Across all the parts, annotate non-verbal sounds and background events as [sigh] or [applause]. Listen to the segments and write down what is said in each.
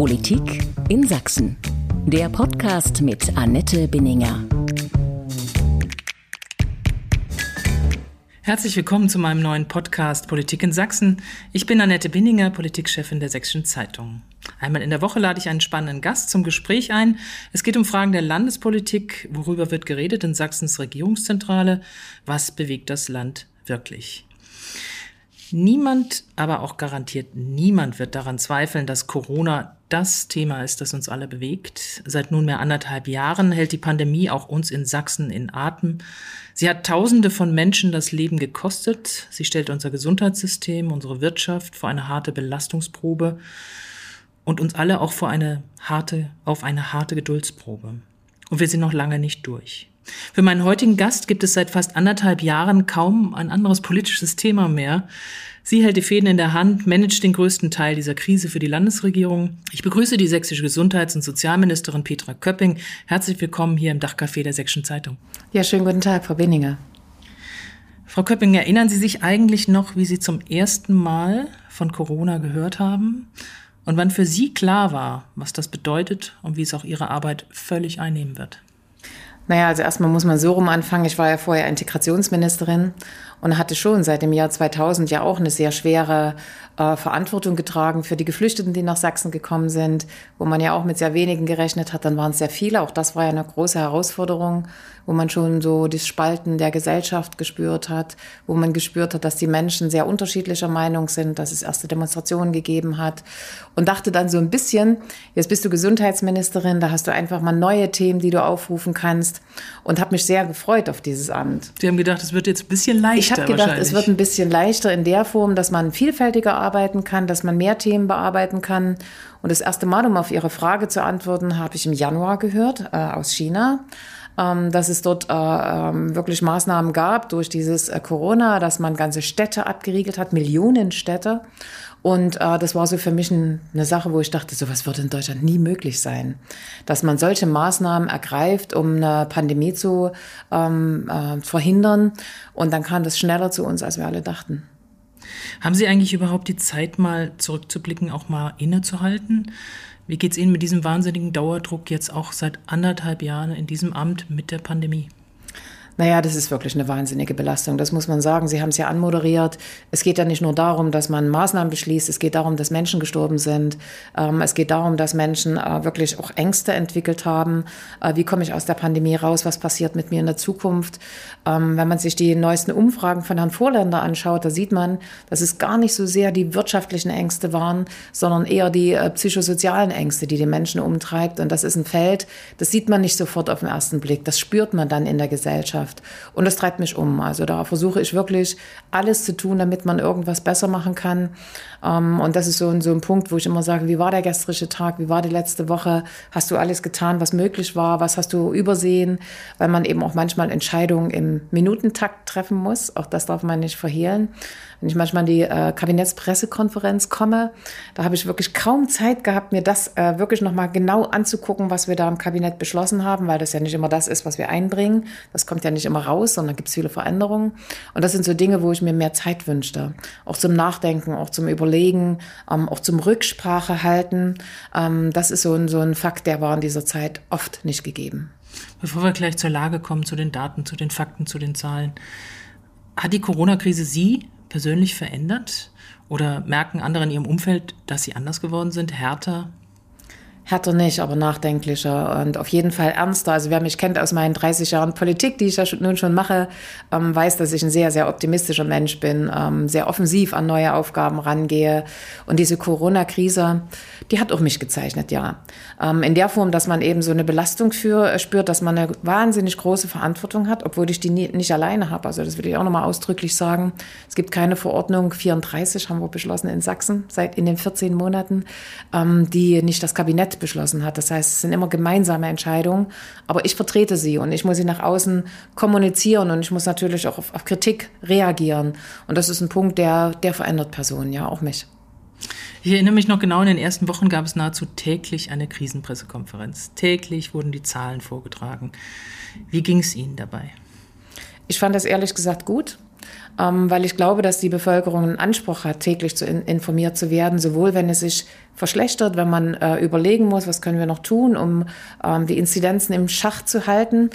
Politik in Sachsen. Der Podcast mit Annette Binninger. Herzlich willkommen zu meinem neuen Podcast Politik in Sachsen. Ich bin Annette Binninger, Politikchefin der Sächsischen Zeitung. Einmal in der Woche lade ich einen spannenden Gast zum Gespräch ein. Es geht um Fragen der Landespolitik. Worüber wird geredet in Sachsens Regierungszentrale? Was bewegt das Land wirklich? Niemand, aber auch garantiert niemand wird daran zweifeln, dass Corona das Thema ist, das uns alle bewegt. Seit nunmehr anderthalb Jahren hält die Pandemie auch uns in Sachsen in Atem. Sie hat Tausende von Menschen das Leben gekostet. Sie stellt unser Gesundheitssystem, unsere Wirtschaft vor eine harte Belastungsprobe und uns alle auch vor eine harte, auf eine harte Geduldsprobe. Und wir sind noch lange nicht durch. Für meinen heutigen Gast gibt es seit fast anderthalb Jahren kaum ein anderes politisches Thema mehr. Sie hält die Fäden in der Hand, managt den größten Teil dieser Krise für die Landesregierung. Ich begrüße die sächsische Gesundheits- und Sozialministerin Petra Köpping. Herzlich willkommen hier im Dachcafé der Sächsischen Zeitung. Ja, schönen guten Tag, Frau Benninger. Frau Köpping, erinnern Sie sich eigentlich noch, wie Sie zum ersten Mal von Corona gehört haben? Und wann für Sie klar war, was das bedeutet und wie es auch Ihre Arbeit völlig einnehmen wird? Naja, also erstmal muss man so rum anfangen. Ich war ja vorher Integrationsministerin und hatte schon seit dem Jahr 2000 ja auch eine sehr schwere äh, Verantwortung getragen für die Geflüchteten, die nach Sachsen gekommen sind, wo man ja auch mit sehr wenigen gerechnet hat. Dann waren es sehr viele. Auch das war ja eine große Herausforderung, wo man schon so das Spalten der Gesellschaft gespürt hat, wo man gespürt hat, dass die Menschen sehr unterschiedlicher Meinung sind, dass es erste Demonstrationen gegeben hat und dachte dann so ein bisschen, jetzt bist du Gesundheitsministerin, da hast du einfach mal neue Themen, die du aufrufen kannst und habe mich sehr gefreut auf dieses Amt. Sie haben gedacht, es wird jetzt ein bisschen leichter. Ich habe gedacht, es wird ein bisschen leichter in der Form, dass man vielfältiger arbeiten kann, dass man mehr Themen bearbeiten kann. Und das erste Mal, um auf Ihre Frage zu antworten, habe ich im Januar gehört äh, aus China ähm, dass es dort äh, ähm, wirklich Maßnahmen gab durch dieses äh, Corona, dass man ganze Städte abgeriegelt hat, Millionen Städte. Und äh, das war so für mich ein, eine Sache, wo ich dachte, sowas wird in Deutschland nie möglich sein. Dass man solche Maßnahmen ergreift, um eine Pandemie zu ähm, äh, verhindern. Und dann kam das schneller zu uns, als wir alle dachten. Haben Sie eigentlich überhaupt die Zeit, mal zurückzublicken, auch mal innezuhalten? Wie geht es Ihnen mit diesem wahnsinnigen Dauerdruck jetzt auch seit anderthalb Jahren in diesem Amt mit der Pandemie? Naja, das ist wirklich eine wahnsinnige Belastung. Das muss man sagen. Sie haben es ja anmoderiert. Es geht ja nicht nur darum, dass man Maßnahmen beschließt. Es geht darum, dass Menschen gestorben sind. Ähm, es geht darum, dass Menschen äh, wirklich auch Ängste entwickelt haben. Äh, wie komme ich aus der Pandemie raus? Was passiert mit mir in der Zukunft? Ähm, wenn man sich die neuesten Umfragen von Herrn Vorländer anschaut, da sieht man, dass es gar nicht so sehr die wirtschaftlichen Ängste waren, sondern eher die äh, psychosozialen Ängste, die die Menschen umtreibt. Und das ist ein Feld, das sieht man nicht sofort auf den ersten Blick. Das spürt man dann in der Gesellschaft. Gesellschaft. Und das treibt mich um. Also da versuche ich wirklich alles zu tun, damit man irgendwas besser machen kann. Ähm, und das ist so ein, so ein Punkt, wo ich immer sage, wie war der gestrige Tag, wie war die letzte Woche? Hast du alles getan, was möglich war? Was hast du übersehen? Weil man eben auch manchmal Entscheidungen im Minutentakt treffen muss. Auch das darf man nicht verhehlen. Wenn ich manchmal in die äh, Kabinettspressekonferenz komme, da habe ich wirklich kaum Zeit gehabt, mir das äh, wirklich nochmal genau anzugucken, was wir da im Kabinett beschlossen haben, weil das ja nicht immer das ist, was wir einbringen. Das kommt ja nicht immer raus, sondern gibt es viele Veränderungen. Und das sind so Dinge, wo ich mir mehr Zeit wünschte. Auch zum Nachdenken, auch zum Überlegen, ähm, auch zum Rücksprache halten. Ähm, das ist so ein, so ein Fakt, der war in dieser Zeit oft nicht gegeben. Bevor wir gleich zur Lage kommen, zu den Daten, zu den Fakten, zu den Zahlen. Hat die Corona-Krise Sie persönlich verändert? Oder merken andere in ihrem Umfeld, dass sie anders geworden sind, härter, härter nicht, aber nachdenklicher und auf jeden Fall ernster. Also wer mich kennt aus meinen 30 Jahren Politik, die ich ja nun schon mache, ähm, weiß, dass ich ein sehr, sehr optimistischer Mensch bin, ähm, sehr offensiv an neue Aufgaben rangehe. Und diese Corona-Krise, die hat auch mich gezeichnet, ja. Ähm, in der Form, dass man eben so eine Belastung für, äh, spürt, dass man eine wahnsinnig große Verantwortung hat, obwohl ich die nie, nicht alleine habe. Also das will ich auch nochmal ausdrücklich sagen. Es gibt keine Verordnung 34, haben wir beschlossen in Sachsen, seit in den 14 Monaten, die nicht das Kabinett beschlossen hat. Das heißt, es sind immer gemeinsame Entscheidungen, aber ich vertrete sie und ich muss sie nach außen kommunizieren und ich muss natürlich auch auf, auf Kritik reagieren. Und das ist ein Punkt, der, der verändert Personen, ja, auch mich. Ich erinnere mich noch genau, in den ersten Wochen gab es nahezu täglich eine Krisenpressekonferenz. Täglich wurden die Zahlen vorgetragen. Wie ging es Ihnen dabei? Ich fand das ehrlich gesagt gut. Ähm, weil ich glaube, dass die Bevölkerung einen Anspruch hat, täglich zu in, informiert zu werden, sowohl wenn es sich verschlechtert, wenn man äh, überlegen muss, was können wir noch tun, um ähm, die Inzidenzen im Schach zu halten.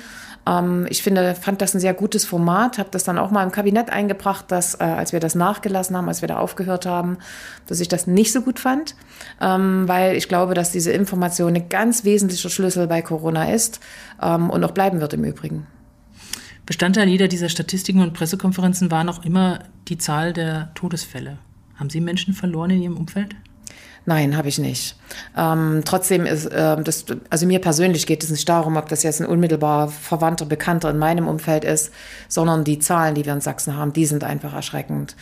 Ähm, ich finde, fand das ein sehr gutes Format, habe das dann auch mal im Kabinett eingebracht, dass äh, als wir das nachgelassen haben, als wir da aufgehört haben, dass ich das nicht so gut fand, weil ich glaube, dass diese Information ein ganz wesentlicher Schlüssel bei Corona ist und auch bleiben wird im Übrigen. Bestandteil jeder dieser Statistiken und Pressekonferenzen war noch immer die Zahl der Todesfälle. Haben Sie Menschen verloren in Ihrem Umfeld? Nein, habe ich nicht. Ähm, trotzdem ist äh, das, also mir persönlich geht es nicht darum, ob das jetzt ein unmittelbar Verwandter, Bekannter in meinem Umfeld ist, sondern die Zahlen, die wir in Sachsen haben, die sind einfach erschreckend.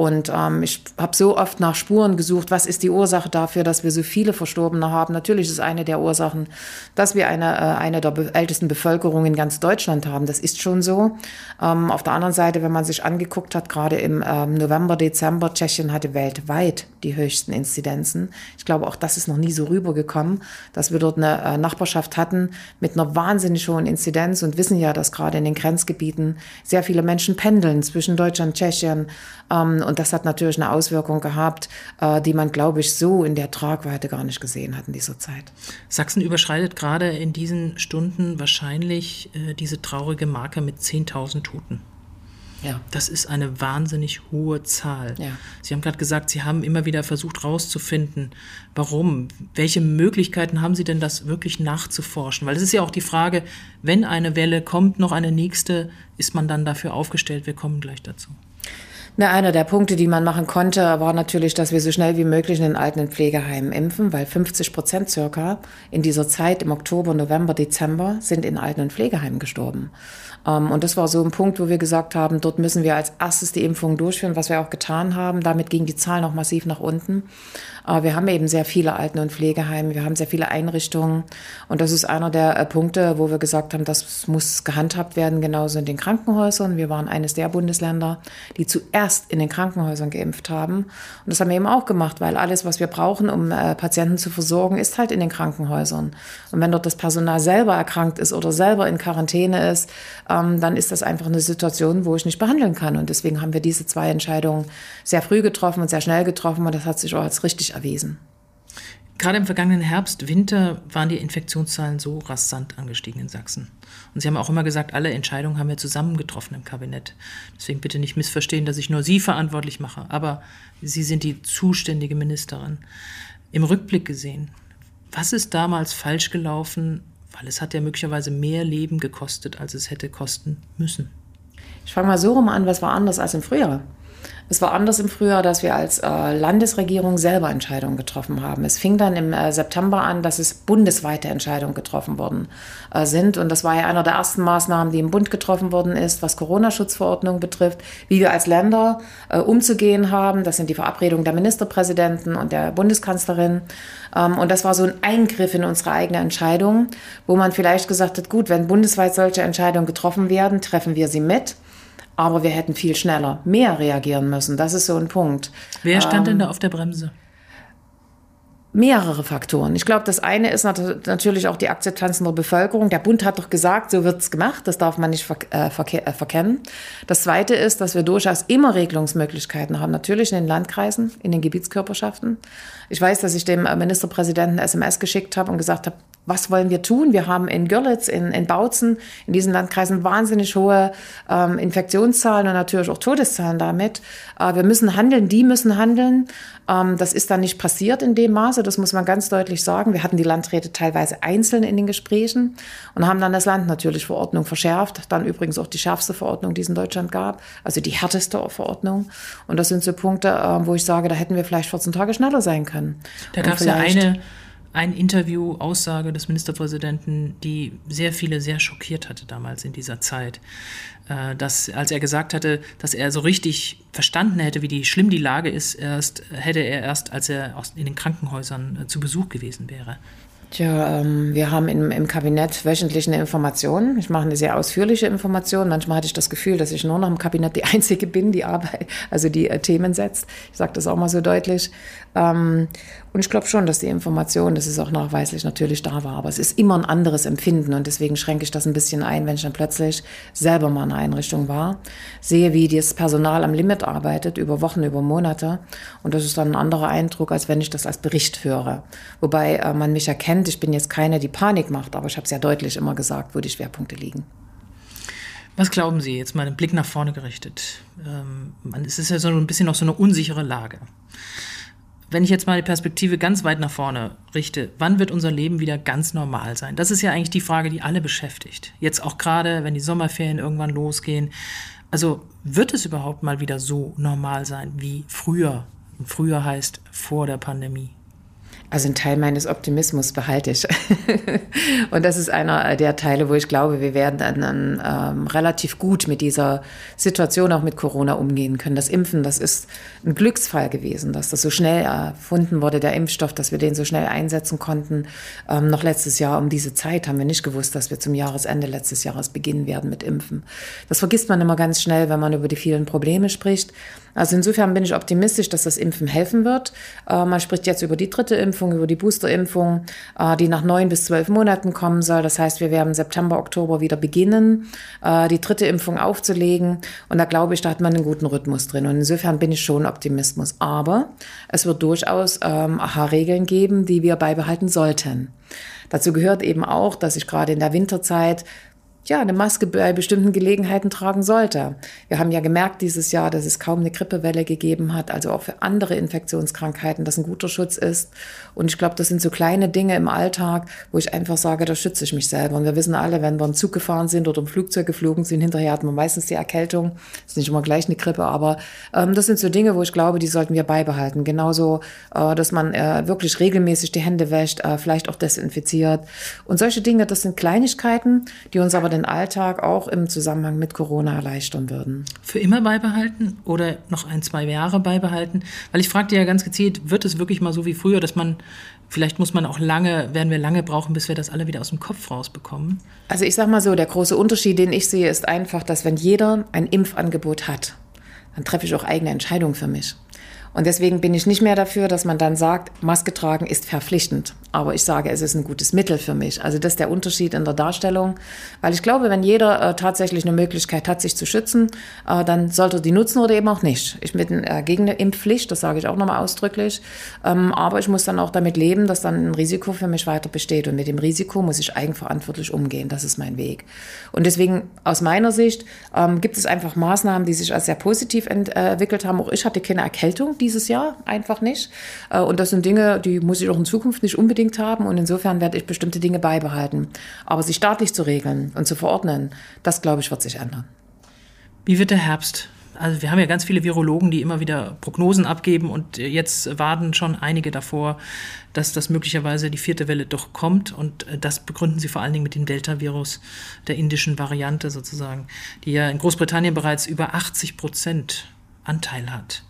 Und ähm, ich habe so oft nach Spuren gesucht, was ist die Ursache dafür, dass wir so viele Verstorbene haben. Natürlich ist eine der Ursachen, dass wir eine, äh, eine der ältesten Bevölkerungen in ganz Deutschland haben. Das ist schon so. Ähm, auf der anderen Seite, wenn man sich angeguckt hat, gerade im ähm, November, Dezember, Tschechien hatte weltweit die höchsten Inzidenzen. Ich glaube, auch das ist noch nie so rübergekommen, dass wir dort eine äh, Nachbarschaft hatten mit einer wahnsinnig hohen Inzidenz und wissen ja, dass gerade in den Grenzgebieten sehr viele Menschen pendeln zwischen Deutschland, Tschechien. Ähm, und das hat natürlich eine Auswirkung gehabt, äh, die man, glaube ich, so in der Tragweite gar nicht gesehen hat in dieser Zeit. Sachsen überschreitet gerade in diesen Stunden wahrscheinlich äh, diese traurige Marke mit 10.000 Toten. Ja. Das ist eine wahnsinnig hohe Zahl. Ja. Sie haben gerade gesagt, Sie haben immer wieder versucht herauszufinden, warum. Welche Möglichkeiten haben Sie denn, das wirklich nachzuforschen? Weil es ist ja auch die Frage, wenn eine Welle kommt, noch eine nächste, ist man dann dafür aufgestellt? Wir kommen gleich dazu. Na, einer der Punkte, die man machen konnte, war natürlich, dass wir so schnell wie möglich in den alten Pflegeheimen impfen, weil 50 Prozent circa in dieser Zeit im Oktober, November, Dezember sind in alten Pflegeheimen gestorben. Ähm, und das war so ein Punkt, wo wir gesagt haben, dort müssen wir als erstes die Impfung durchführen, was wir auch getan haben. Damit ging die Zahl noch massiv nach unten. Aber wir haben eben sehr viele Alten- und Pflegeheime, wir haben sehr viele Einrichtungen. Und das ist einer der äh, Punkte, wo wir gesagt haben, das muss gehandhabt werden, genauso in den Krankenhäusern. Wir waren eines der Bundesländer, die zuerst in den Krankenhäusern geimpft haben. Und das haben wir eben auch gemacht, weil alles, was wir brauchen, um äh, Patienten zu versorgen, ist halt in den Krankenhäusern. Und wenn dort das Personal selber erkrankt ist oder selber in Quarantäne ist, ähm, dann ist das einfach eine Situation, wo ich nicht behandeln kann. Und deswegen haben wir diese zwei Entscheidungen sehr früh getroffen und sehr schnell getroffen. Und das hat sich auch als richtig erwiesen. Gerade im vergangenen Herbst, Winter waren die Infektionszahlen so rasant angestiegen in Sachsen. Und Sie haben auch immer gesagt, alle Entscheidungen haben wir zusammen getroffen im Kabinett. Deswegen bitte nicht missverstehen, dass ich nur Sie verantwortlich mache. Aber Sie sind die zuständige Ministerin. Im Rückblick gesehen, was ist damals falsch gelaufen? Weil es hat ja möglicherweise mehr Leben gekostet, als es hätte kosten müssen. Ich fange mal so rum an, was war anders als im Frühjahr? Es war anders im Frühjahr, dass wir als äh, Landesregierung selber Entscheidungen getroffen haben. Es fing dann im äh, September an, dass es bundesweite Entscheidungen getroffen worden äh, sind. Und das war ja einer der ersten Maßnahmen, die im Bund getroffen worden ist, was Corona-Schutzverordnung betrifft, wie wir als Länder äh, umzugehen haben. Das sind die Verabredungen der Ministerpräsidenten und der Bundeskanzlerin. Ähm, und das war so ein Eingriff in unsere eigene Entscheidung, wo man vielleicht gesagt hat, gut, wenn bundesweit solche Entscheidungen getroffen werden, treffen wir sie mit. Aber wir hätten viel schneller, mehr reagieren müssen. Das ist so ein Punkt. Wer stand ähm, denn da auf der Bremse? mehrere Faktoren. Ich glaube, das eine ist natürlich auch die Akzeptanz in der Bevölkerung. Der Bund hat doch gesagt, so wird's gemacht. Das darf man nicht äh, äh, verkennen. Das zweite ist, dass wir durchaus immer Regelungsmöglichkeiten haben. Natürlich in den Landkreisen, in den Gebietskörperschaften. Ich weiß, dass ich dem äh, Ministerpräsidenten SMS geschickt habe und gesagt habe, was wollen wir tun? Wir haben in Görlitz, in, in Bautzen, in diesen Landkreisen wahnsinnig hohe ähm, Infektionszahlen und natürlich auch Todeszahlen damit. Äh, wir müssen handeln, die müssen handeln. Ähm, das ist dann nicht passiert in dem Maße, das muss man ganz deutlich sagen. Wir hatten die Landräte teilweise einzeln in den Gesprächen und haben dann das Land natürlich Verordnung verschärft. Dann übrigens auch die schärfste Verordnung, die es in Deutschland gab, also die härteste Verordnung. Und das sind so Punkte, äh, wo ich sage, da hätten wir vielleicht 14 Tage schneller sein können. Da gab es ja eine ein Interview, Aussage des Ministerpräsidenten, die sehr viele sehr schockiert hatte damals in dieser Zeit. Äh, dass, als er gesagt hatte, dass er so richtig verstanden hätte, wie die, schlimm die Lage ist, erst, hätte er erst, als er in den Krankenhäusern äh, zu Besuch gewesen wäre. Tja, ähm, wir haben im, im Kabinett wöchentlich eine Information. Ich mache eine sehr ausführliche Information. Manchmal hatte ich das Gefühl, dass ich nur noch im Kabinett die [laughs] Einzige bin, die Arbeit, also die äh, Themen setzt. Ich sage das auch mal so deutlich. Ähm, und ich glaube schon, dass die Information, das ist auch nachweislich natürlich da war. Aber es ist immer ein anderes Empfinden und deswegen schränke ich das ein bisschen ein, wenn ich dann plötzlich selber mal eine Kindereinrichtung war, sehe, wie das Personal am Limit arbeitet, über Wochen, über Monate. Und das ist dann ein anderer Eindruck, als wenn ich das als Bericht höre. Wobei äh, man mich erkennt, ich bin jetzt keine, die Panik macht, aber ich habe sehr deutlich immer gesagt, wo die Schwerpunkte liegen. Was glauben Sie, jetzt mal den Blick nach vorne gerichtet? Ähm, es ist ja so ein bisschen noch so eine unsichere Lage. Wenn ich jetzt mal die Perspektive ganz weit nach vorne richte, wann wird unser Leben wieder ganz normal sein? Das ist ja eigentlich die Frage, die alle beschäftigt. Jetzt auch gerade, wenn die Sommerferien irgendwann losgehen. Also wird es überhaupt mal wieder so normal sein wie früher? Und früher heißt vor der Pandemie. Also ein Teil meines Optimismus behalte ich. [laughs] und das ist einer der Teile, wo ich glaube, wir werden dann, ähm, relativ gut mit dieser Situation auch mit Corona umgehen können. Das Impfen, das ist ein Glücksfall gewesen, dass das so schnell erfunden wurde, der Impfstoff, dass wir den so schnell einsetzen konnten. Ähm, noch letztes Jahr um diese Zeit haben wir nicht gewusst, dass wir zum Jahresende letztes Jahres beginnen werden mit Impfen. Das vergisst man immer ganz schnell, wenn man über die vielen Probleme spricht. Also insofern bin ich optimistisch, dass das Impfen helfen wird. Äh, man spricht jetzt über die dritte Impfung, über die Boosterimpfung, äh, die nach neun bis zwölf Monaten kommen soll. Das heißt, wir werden September, Oktober wieder beginnen, äh, die dritte Impfung aufzulegen. Und da glaube ich, da hat man einen guten Rhythmus drin. Und insofern bin ich schon Optimismus. Aber es wird durchaus ähm, Aha-Regeln geben, die wir beibehalten sollten. Dazu gehört eben auch, dass ich gerade in der Winterzeit ja, eine Maske bei bestimmten Gelegenheiten tragen sollte. Wir haben ja gemerkt dieses Jahr, dass es kaum eine Grippewelle gegeben hat, also auch für andere Infektionskrankheiten, das ein guter Schutz ist. Und ich glaube, das sind so kleine Dinge im Alltag, wo ich einfach sage, da schütze ich mich selber. Und wir wissen alle, wenn wir im Zug gefahren sind oder im Flugzeug geflogen sind, hinterher hat man meistens die Erkältung. Das ist nicht immer gleich eine Grippe, aber ähm, das sind so Dinge, wo ich glaube, die sollten wir beibehalten. Genauso, äh, dass man äh, wirklich regelmäßig die Hände wäscht, äh, vielleicht auch desinfiziert. Und solche Dinge, das sind Kleinigkeiten, die uns aber den Alltag auch im Zusammenhang mit Corona erleichtern würden. Für immer beibehalten oder noch ein, zwei Jahre beibehalten? Weil ich fragte ja ganz gezielt, wird es wirklich mal so wie früher, dass man, vielleicht muss man auch lange, werden wir lange brauchen, bis wir das alle wieder aus dem Kopf rausbekommen? Also ich sag mal so, der große Unterschied, den ich sehe, ist einfach, dass wenn jeder ein Impfangebot hat, dann treffe ich auch eigene Entscheidungen für mich. Und deswegen bin ich nicht mehr dafür, dass man dann sagt, Maske tragen ist verpflichtend. Aber ich sage, es ist ein gutes Mittel für mich. Also das ist der Unterschied in der Darstellung. Weil ich glaube, wenn jeder äh, tatsächlich eine Möglichkeit hat, sich zu schützen, äh, dann sollte er die nutzen oder eben auch nicht. Ich bin äh, gegen eine Impfpflicht, das sage ich auch nochmal ausdrücklich. Ähm, aber ich muss dann auch damit leben, dass dann ein Risiko für mich weiter besteht. Und mit dem Risiko muss ich eigenverantwortlich umgehen. Das ist mein Weg. Und deswegen aus meiner Sicht ähm, gibt es einfach Maßnahmen, die sich als sehr positiv entwickelt haben. Auch ich hatte keine Erkältung dieses Jahr, einfach nicht. Äh, und das sind Dinge, die muss ich auch in Zukunft nicht unbedingt haben. Und insofern werde ich bestimmte Dinge beibehalten. Aber sie staatlich zu regeln und zu verordnen, das glaube ich, wird sich ändern. Wie wird der Herbst? Also wir haben ja ganz viele Virologen, die immer wieder Prognosen abgeben und jetzt warten schon einige davor, dass das möglicherweise die vierte Welle doch kommt und das begründen sie vor allen Dingen mit dem Delta-Virus, der indischen Variante sozusagen, die ja in Großbritannien bereits über 80 Prozent Anteil hat.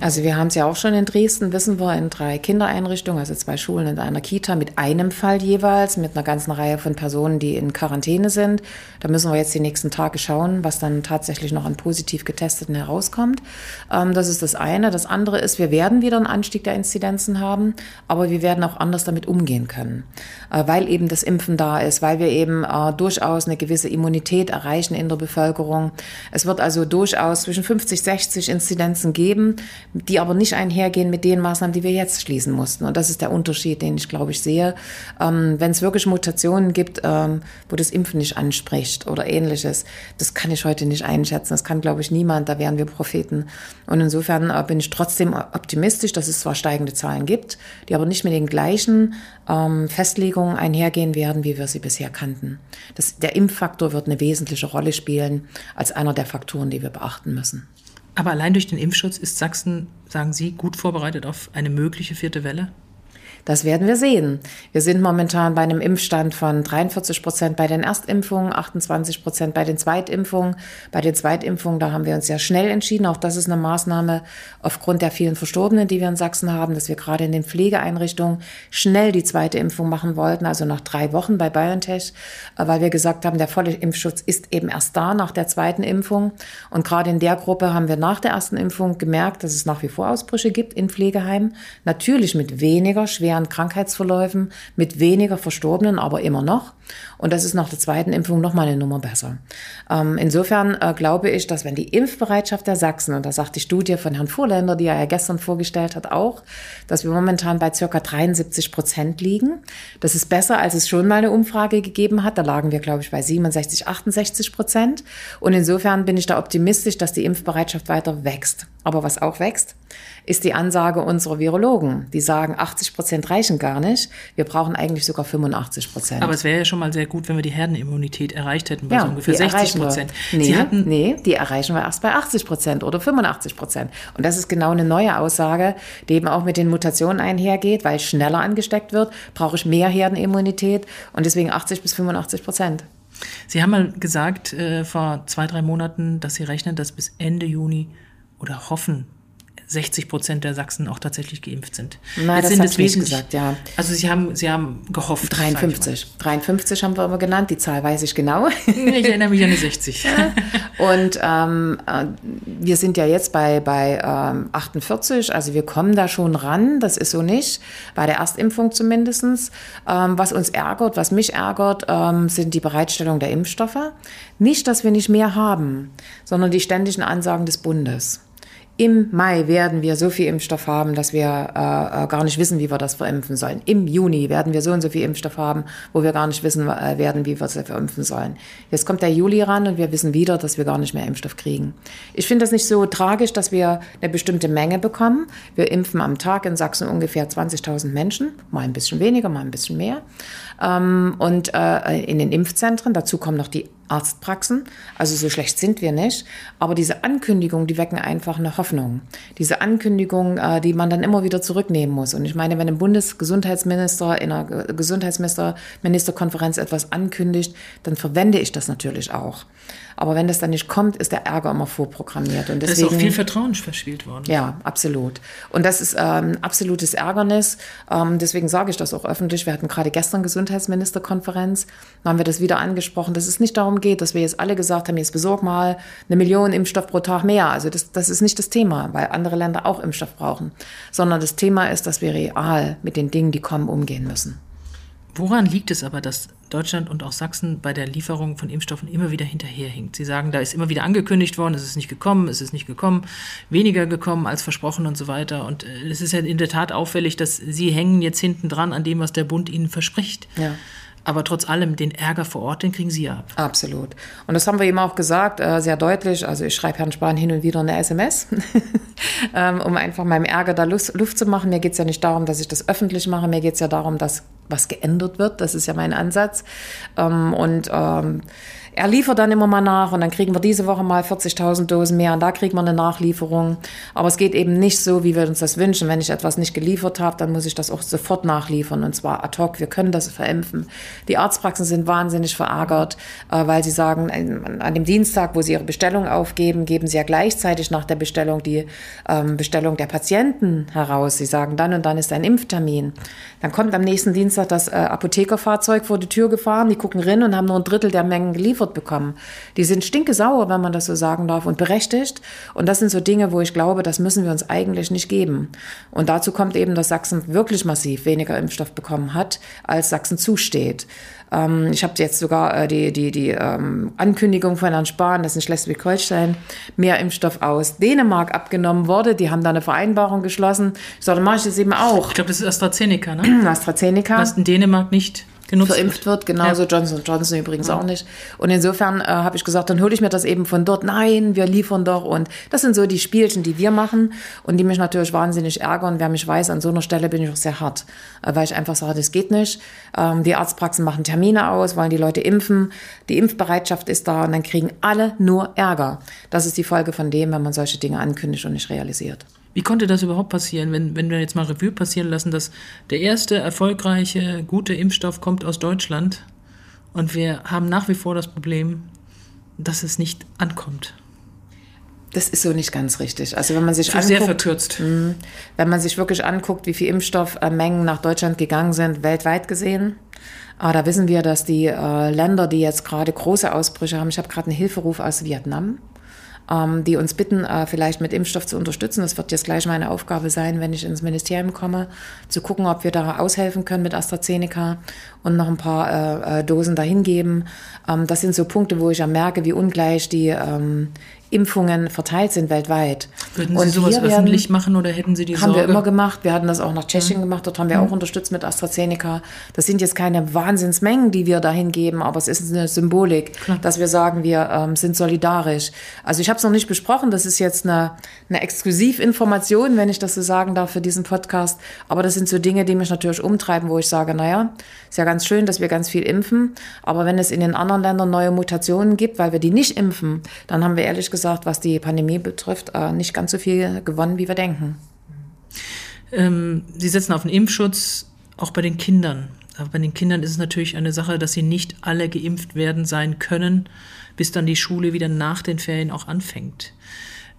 Also wir haben es ja auch schon in Dresden, wissen wir, in drei Kindereinrichtungen, also zwei Schulen und einer Kita mit einem Fall jeweils, mit einer ganzen Reihe von Personen, die in Quarantäne sind. Da müssen wir jetzt die nächsten Tage schauen, was dann tatsächlich noch an positiv Getesteten herauskommt. Ähm, das ist das eine. Das andere ist, wir werden wieder einen Anstieg der Inzidenzen haben, aber wir werden auch anders damit umgehen können, äh, weil eben das Impfen da ist, weil wir eben äh, durchaus eine gewisse Immunität erreichen in der Bevölkerung. Es wird also durchaus zwischen 50, 60 Inzidenzen geben die aber nicht einhergehen mit den Maßnahmen, die wir jetzt schließen mussten. Und das ist der Unterschied, den ich, glaube ich, sehe. Ähm, Wenn es wirklich Mutationen gibt, ähm, wo das Impfen nicht anspricht oder ähnliches, das kann ich heute nicht einschätzen. Das kann, glaube ich, niemand. Da wären wir Propheten. Und insofern äh, bin ich trotzdem optimistisch, dass es zwar steigende Zahlen gibt, die aber nicht mit den gleichen ähm, Festlegungen einhergehen werden, wie wir sie bisher kannten. Das, der Impffaktor wird eine wesentliche Rolle spielen als einer der Faktoren, die wir beachten müssen. Aber allein durch den Impfschutz ist Sachsen, sagen Sie, gut vorbereitet auf eine mögliche vierte Welle? Das werden wir sehen. Wir sind momentan bei einem Impfstand von 43 Prozent bei den Erstimpfungen, 28 Prozent bei den Zweitimpfungen. Bei den Zweitimpfungen, da haben wir uns sehr schnell entschieden. Auch das ist eine Maßnahme aufgrund der vielen Verstorbenen, die wir in Sachsen haben, dass wir gerade in den Pflegeeinrichtungen schnell die zweite Impfung machen wollten, also nach drei Wochen bei BioNTech, weil wir gesagt haben, der volle Impfschutz ist eben erst da nach der zweiten Impfung. Und gerade in der Gruppe haben wir nach der ersten Impfung gemerkt, dass es nach wie vor Ausbrüche gibt in Pflegeheimen. Natürlich mit weniger schweren schweren Krankheitsverläufen, mit weniger Verstorbenen, aber immer noch. Und das ist nach der zweiten Impfung noch mal eine Nummer besser. Ähm, insofern äh, glaube ich, dass wenn die Impfbereitschaft der Sachsen, und da sagt die Studie von Herrn Vorländer, die er ja gestern vorgestellt hat, auch, dass wir momentan bei circa 73 Prozent liegen. Das ist besser, als es schon mal eine Umfrage gegeben hat. Da lagen wir, glaube ich, bei 67, 68 Prozent. Und insofern bin ich da optimistisch, dass die Impfbereitschaft weiter wächst. Aber was auch wächst, ist die Ansage unserer Virologen. Die sagen, 80 Prozent reichen gar nicht. Wir brauchen eigentlich sogar 85 Prozent. Aber es wäre ja schon mal sehr gut, wenn wir die Herdenimmunität erreicht hätten bei ja, so ungefähr 60 Prozent. Nee, Sie hatten nee, die erreichen wir erst bei 80 Prozent oder 85 Prozent. Und das ist genau eine neue Aussage, die eben auch mit den Mutationen einhergeht, weil schneller angesteckt wird, brauche ich mehr Herdenimmunität und deswegen 80 bis 85 Prozent. Sie haben mal gesagt äh, vor zwei, drei Monaten, dass Sie rechnen, dass bis Ende Juni oder hoffen, 60 Prozent der Sachsen auch tatsächlich geimpft sind. Nein, das sind es nicht gesagt, ja. Also Sie haben, Sie haben gehofft. 53. 53 haben wir immer genannt, die Zahl weiß ich genau. Ich erinnere mich an die 60. Und ähm, äh, wir sind ja jetzt bei, bei ähm, 48, also wir kommen da schon ran, das ist so nicht, bei der Erstimpfung zumindest. Ähm, was uns ärgert, was mich ärgert, ähm, sind die Bereitstellung der Impfstoffe. Nicht, dass wir nicht mehr haben, sondern die ständigen Ansagen des Bundes. Im Mai werden wir so viel Impfstoff haben, dass wir äh, äh, gar nicht wissen, wie wir das verimpfen sollen. Im Juni werden wir so und so viel Impfstoff haben, wo wir gar nicht wissen äh, werden, wie wir es verimpfen sollen. Jetzt kommt der Juli ran und wir wissen wieder, dass wir gar nicht mehr Impfstoff kriegen. Ich finde das nicht so tragisch, dass wir eine bestimmte Menge bekommen. Wir impfen am Tag in Sachsen ungefähr 20.000 Menschen, mal ein bisschen weniger, mal ein bisschen mehr. Ähm, und äh, in den Impfzentren, dazu kommen noch die Arztpraxen. Also so schlecht sind wir nicht. Aber diese Ankündigungen, die wecken einfach eine Hoffnung. Diese Ankündigungen, äh, die man dann immer wieder zurücknehmen muss. Und ich meine, wenn ein Bundesgesundheitsminister in einer Gesundheitsministerkonferenz etwas ankündigt, dann verwende ich das natürlich auch. Aber wenn das dann nicht kommt, ist der Ärger immer vorprogrammiert. Und deswegen, da ist auch viel Vertrauen verspielt worden. Ja, absolut. Und das ist ähm, absolutes Ärgernis. Ähm, deswegen sage ich das auch öffentlich. Wir hatten gerade gestern Gesundheitsministerkonferenz. Da haben wir das wieder angesprochen, dass es nicht darum geht, dass wir jetzt alle gesagt haben, jetzt besorg mal eine Million Impfstoff pro Tag mehr. Also das, das ist nicht das Thema, weil andere Länder auch Impfstoff brauchen. Sondern das Thema ist, dass wir real mit den Dingen, die kommen, umgehen müssen. Woran liegt es aber, dass Deutschland und auch Sachsen bei der Lieferung von Impfstoffen immer wieder hinterherhinkt? Sie sagen, da ist immer wieder angekündigt worden, es ist nicht gekommen, es ist nicht gekommen, weniger gekommen als versprochen und so weiter. Und äh, es ist ja in der Tat auffällig, dass Sie hängen jetzt hinten dran an dem, was der Bund Ihnen verspricht. Ja. Aber trotz allem, den Ärger vor Ort, den kriegen Sie ja ab. Absolut. Und das haben wir ihm auch gesagt, äh, sehr deutlich. Also ich schreibe Herrn Spahn hin und wieder eine SMS, [laughs] ähm, um einfach meinem Ärger da Luft, Luft zu machen. Mir geht es ja nicht darum, dass ich das öffentlich mache. Mir geht es ja darum, dass was geändert wird. Das ist ja mein Ansatz. Ähm, und ähm, er liefert dann immer mal nach und dann kriegen wir diese Woche mal 40.000 Dosen mehr und da kriegen wir eine Nachlieferung. Aber es geht eben nicht so, wie wir uns das wünschen. Wenn ich etwas nicht geliefert habe, dann muss ich das auch sofort nachliefern und zwar ad hoc. Wir können das verimpfen. Die Arztpraxen sind wahnsinnig verärgert, äh, weil sie sagen, an dem Dienstag, wo sie ihre Bestellung aufgeben, geben sie ja gleichzeitig nach der Bestellung die ähm, Bestellung der Patienten heraus. Sie sagen, dann und dann ist ein Impftermin. Dann kommt am nächsten Dienstag das äh, Apothekerfahrzeug vor die Tür gefahren, die gucken rein und haben nur ein Drittel der Mengen geliefert bekommen. Die sind stinkesauer, wenn man das so sagen darf, und berechtigt. Und das sind so Dinge, wo ich glaube, das müssen wir uns eigentlich nicht geben. Und dazu kommt eben, dass Sachsen wirklich massiv weniger Impfstoff bekommen hat, als Sachsen zusteht. Ähm, ich habe jetzt sogar äh, die, die, die ähm, Ankündigung von Herrn Spahn, dass in Schleswig-Holstein mehr Impfstoff aus Dänemark abgenommen wurde. Die haben da eine Vereinbarung geschlossen. Ich sage, dann mache ich das eben auch. Ich glaube, das ist AstraZeneca, ne? [clears throat] AstraZeneca. Was in Dänemark nicht genutzt verimpft wird. Genauso ja. Johnson Johnson übrigens ja. auch nicht. Und insofern äh, habe ich gesagt, dann hole ich mir das eben von dort. Nein, wir liefern doch. Und das sind so die Spielchen, die wir machen und die mich natürlich wahnsinnig ärgern. Wer mich weiß, an so einer Stelle bin ich auch sehr hart, äh, weil ich einfach sage, das geht nicht. Ähm, die Arztpraxen machen Termine aus, wollen die Leute impfen. Die Impfbereitschaft ist da und dann kriegen alle nur Ärger. Das ist die Folge von dem, wenn man solche Dinge ankündigt und nicht realisiert. Wie konnte das überhaupt passieren, wenn, wenn wir jetzt mal Revue passieren lassen, dass der erste erfolgreiche, gute Impfstoff kommt aus Deutschland und wir haben nach wie vor das Problem, dass es nicht ankommt? Das ist so nicht ganz richtig. Also wenn man sich anguckt, sehr verkürzt. Mh, wenn man sich wirklich anguckt, wie viel Impfstoffmengen nach Deutschland gegangen sind, weltweit gesehen, äh, da wissen wir, dass die äh, Länder, die jetzt gerade große Ausbrüche haben, ich habe gerade einen Hilferuf aus Vietnam, ähm, die uns bitten, äh, vielleicht mit Impfstoff zu unterstützen. Das wird jetzt gleich meine Aufgabe sein, wenn ich ins Ministerium komme, zu gucken, ob wir da aushelfen können mit AstraZeneca und noch ein paar äh, äh Dosen dahin geben. Ähm, das sind so Punkte, wo ich ja merke, wie ungleich die ähm, Impfungen verteilt sind weltweit. Würden Sie und sowas werden, öffentlich machen oder hätten Sie die haben Sorge? Haben wir immer gemacht. Wir hatten das auch nach Tschechien mhm. gemacht. Dort haben wir mhm. auch unterstützt mit AstraZeneca. Das sind jetzt keine Wahnsinnsmengen, die wir dahin geben, aber es ist eine Symbolik, Klar. dass wir sagen, wir ähm, sind solidarisch. Also ich habe es noch nicht besprochen. Das ist jetzt eine, eine Exklusivinformation, wenn ich das so sagen darf, für diesen Podcast. Aber das sind so Dinge, die mich natürlich umtreiben, wo ich sage, naja, ist ja ganz schön, dass wir ganz viel impfen. Aber wenn es in den anderen Ländern neue Mutationen gibt, weil wir die nicht impfen, dann haben wir ehrlich gesagt gesagt, was die Pandemie betrifft, äh, nicht ganz so viel gewonnen, wie wir denken. Ähm, sie setzen auf den Impfschutz, auch bei den Kindern. Aber bei den Kindern ist es natürlich eine Sache, dass sie nicht alle geimpft werden sein können, bis dann die Schule wieder nach den Ferien auch anfängt.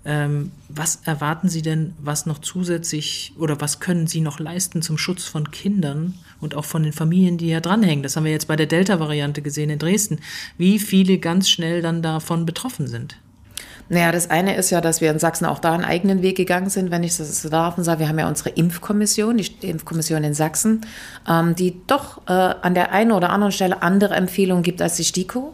Ähm, was erwarten Sie denn, was noch zusätzlich oder was können Sie noch leisten zum Schutz von Kindern und auch von den Familien, die ja dranhängen? Das haben wir jetzt bei der Delta-Variante gesehen in Dresden, wie viele ganz schnell dann davon betroffen sind. Naja, das eine ist ja, dass wir in Sachsen auch da einen eigenen Weg gegangen sind, wenn ich das so darf und sage. Wir haben ja unsere Impfkommission, die Impfkommission in Sachsen, ähm, die doch äh, an der einen oder anderen Stelle andere Empfehlungen gibt als die STIKO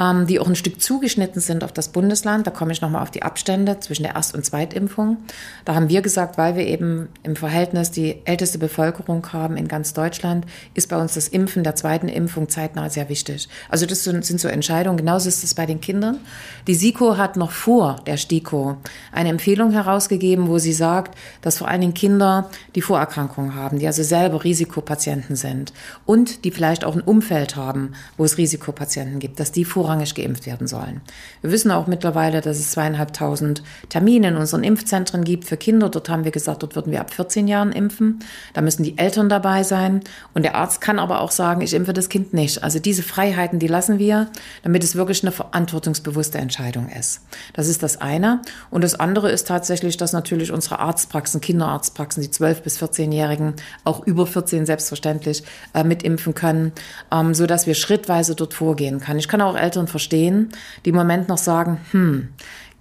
ähm, die auch ein Stück zugeschnitten sind auf das Bundesland. Da komme ich nochmal auf die Abstände zwischen der Erst- und Zweitimpfung. Da haben wir gesagt, weil wir eben im Verhältnis die älteste Bevölkerung haben in ganz Deutschland, ist bei uns das Impfen der zweiten Impfung zeitnah sehr wichtig. Also das sind so Entscheidungen. Genauso ist es bei den Kindern. Die SIKO hat noch vor der STIKO eine Empfehlung herausgegeben, wo sie sagt, dass vor allen Dingen Kinder, die Vorerkrankungen haben, die also selber Risikopatienten sind und die vielleicht auch ein Umfeld haben, wo es Risikopatienten gibt, dass die vor vorrangig geimpft werden sollen. Wir wissen auch mittlerweile, dass es zweieinhalbtausend Termine in unseren Impfzentren gibt für Kinder. Dort haben wir gesagt, dort würden wir ab 14 Jahren impfen. Da müssen die Eltern dabei sein. Und der Arzt kann aber auch sagen, ich impfe das Kind nicht. Also diese Freiheiten, die lassen wir, damit es wirklich eine verantwortungsbewusste Entscheidung ist. Das ist das eine. Und das andere ist tatsächlich, dass natürlich unsere Arztpraxen, Kinderarztpraxen, die 12- bis 14-Jährigen, auch über 14 selbstverständlich, äh, mitimpfen können, ähm, so dass wir schrittweise dort vorgehen können. Ich kann auch Eltern Eltern verstehen, die im Moment noch sagen, hm,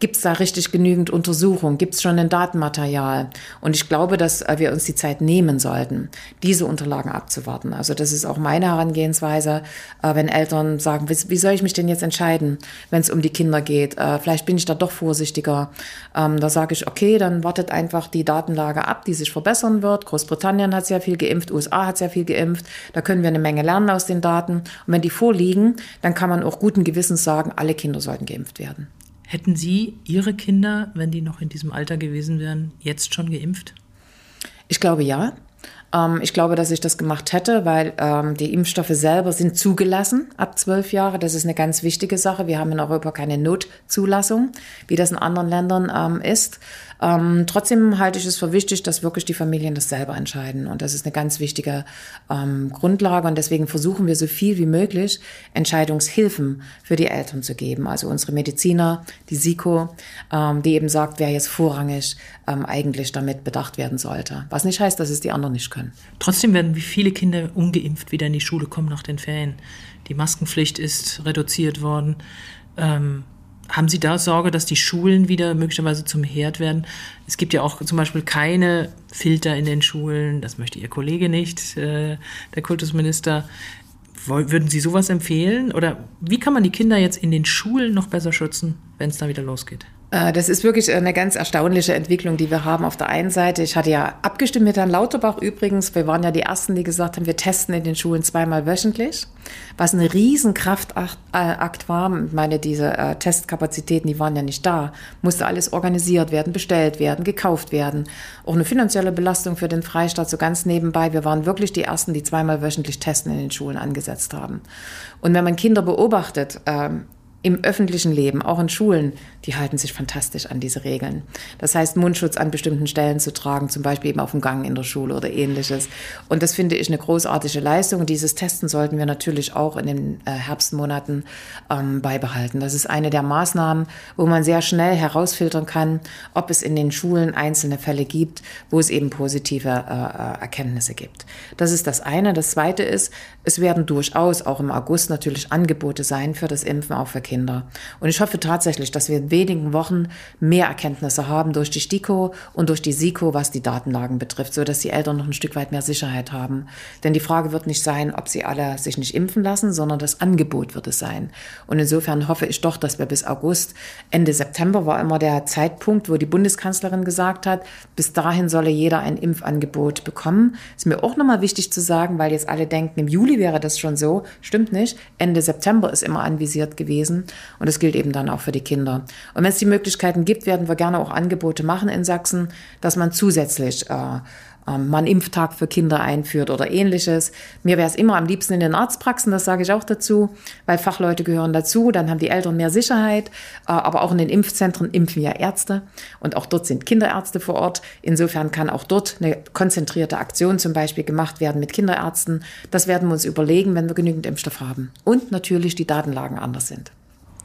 Gibt es da richtig genügend Untersuchung? Gibt es schon ein Datenmaterial? Und ich glaube, dass äh, wir uns die Zeit nehmen sollten, diese Unterlagen abzuwarten. Also das ist auch meine Herangehensweise, äh, wenn Eltern sagen, wie soll ich mich denn jetzt entscheiden, wenn es um die Kinder geht? Äh, vielleicht bin ich da doch vorsichtiger. Ähm, da sage ich, okay, dann wartet einfach die Datenlage ab, die sich verbessern wird. Großbritannien hat sehr viel geimpft, USA hat sehr viel geimpft. Da können wir eine Menge lernen aus den Daten. Und wenn die vorliegen, dann kann man auch guten Gewissens sagen, alle Kinder sollten geimpft werden. Hätten Sie Ihre Kinder, wenn die noch in diesem Alter gewesen wären, jetzt schon geimpft? Ich glaube ja. Ähm, ich glaube, dass ich das gemacht hätte, weil ähm, die Impfstoffe selber sind zugelassen ab zwölf Jahre. Das ist eine ganz wichtige Sache. Wir haben in Europa keine Notzulassung, wie das in anderen Ländern ähm, ist. Ähm, trotzdem halte ich es für wichtig, dass wirklich die Familien das selber entscheiden. Und das ist eine ganz wichtige ähm, Grundlage. Und deswegen versuchen wir so viel wie möglich Entscheidungshilfen für die Eltern zu geben. Also unsere Mediziner, die SIKO, ähm, die eben sagt, wer jetzt vorrangig ähm, eigentlich damit bedacht werden sollte. Was nicht heißt, dass es die anderen nicht können. Trotzdem werden wie viele Kinder ungeimpft wieder in die Schule kommen nach den Ferien. Die Maskenpflicht ist reduziert worden. Ähm, haben Sie da Sorge, dass die Schulen wieder möglicherweise zum Herd werden? Es gibt ja auch zum Beispiel keine Filter in den Schulen. Das möchte Ihr Kollege nicht, äh, der Kultusminister. Würden Sie sowas empfehlen? Oder wie kann man die Kinder jetzt in den Schulen noch besser schützen, wenn es da wieder losgeht? Äh, das ist wirklich eine ganz erstaunliche Entwicklung, die wir haben. Auf der einen Seite, ich hatte ja abgestimmt mit Herrn Lauterbach übrigens. Wir waren ja die Ersten, die gesagt haben, wir testen in den Schulen zweimal wöchentlich, was ein Riesenkraftakt war. Ich meine, diese äh, Testkapazitäten, die waren ja nicht da. Musste alles organisiert werden, bestellt werden, gekauft werden. Auch eine finanzielle Belastung für den Freistaat so ganz nebenbei. Wir waren wirklich die Ersten, die zweimal wöchentlich Testen in den Schulen angesetzt haben. Und wenn man Kinder beobachtet, ähm, im öffentlichen Leben, auch in Schulen, die halten sich fantastisch an diese Regeln. Das heißt, Mundschutz an bestimmten Stellen zu tragen, zum Beispiel eben auf dem Gang in der Schule oder ähnliches. Und das finde ich eine großartige Leistung. Und dieses Testen sollten wir natürlich auch in den äh, Herbstmonaten ähm, beibehalten. Das ist eine der Maßnahmen, wo man sehr schnell herausfiltern kann, ob es in den Schulen einzelne Fälle gibt, wo es eben positive äh, äh Erkenntnisse gibt. Das ist das eine. Das zweite ist, es werden durchaus auch im August natürlich Angebote sein für das Impfen auch für Kinder. Und ich hoffe tatsächlich, dass wir in wenigen Wochen mehr Erkenntnisse haben durch die STIKO und durch die SIKO, was die Datenlagen betrifft, so dass die Eltern noch ein Stück weit mehr Sicherheit haben. Denn die Frage wird nicht sein, ob sie alle sich nicht impfen lassen, sondern das Angebot wird es sein. Und insofern hoffe ich doch, dass wir bis August, Ende September war immer der Zeitpunkt, wo die Bundeskanzlerin gesagt hat, bis dahin solle jeder ein Impfangebot bekommen. Ist mir auch nochmal wichtig zu sagen, weil jetzt alle denken, im Juli wäre das schon so. Stimmt nicht. Ende September ist immer anvisiert gewesen. Und das gilt eben dann auch für die Kinder. Und wenn es die Möglichkeiten gibt, werden wir gerne auch Angebote machen in Sachsen, dass man zusätzlich äh, ähm, man Impftag für Kinder einführt oder ähnliches. Mir wäre es immer am liebsten in den Arztpraxen, das sage ich auch dazu, weil Fachleute gehören dazu, dann haben die Eltern mehr Sicherheit, äh, aber auch in den Impfzentren impfen ja Ärzte und auch dort sind Kinderärzte vor Ort. Insofern kann auch dort eine konzentrierte Aktion zum Beispiel gemacht werden mit Kinderärzten. Das werden wir uns überlegen, wenn wir genügend Impfstoff haben. Und natürlich die Datenlagen anders sind.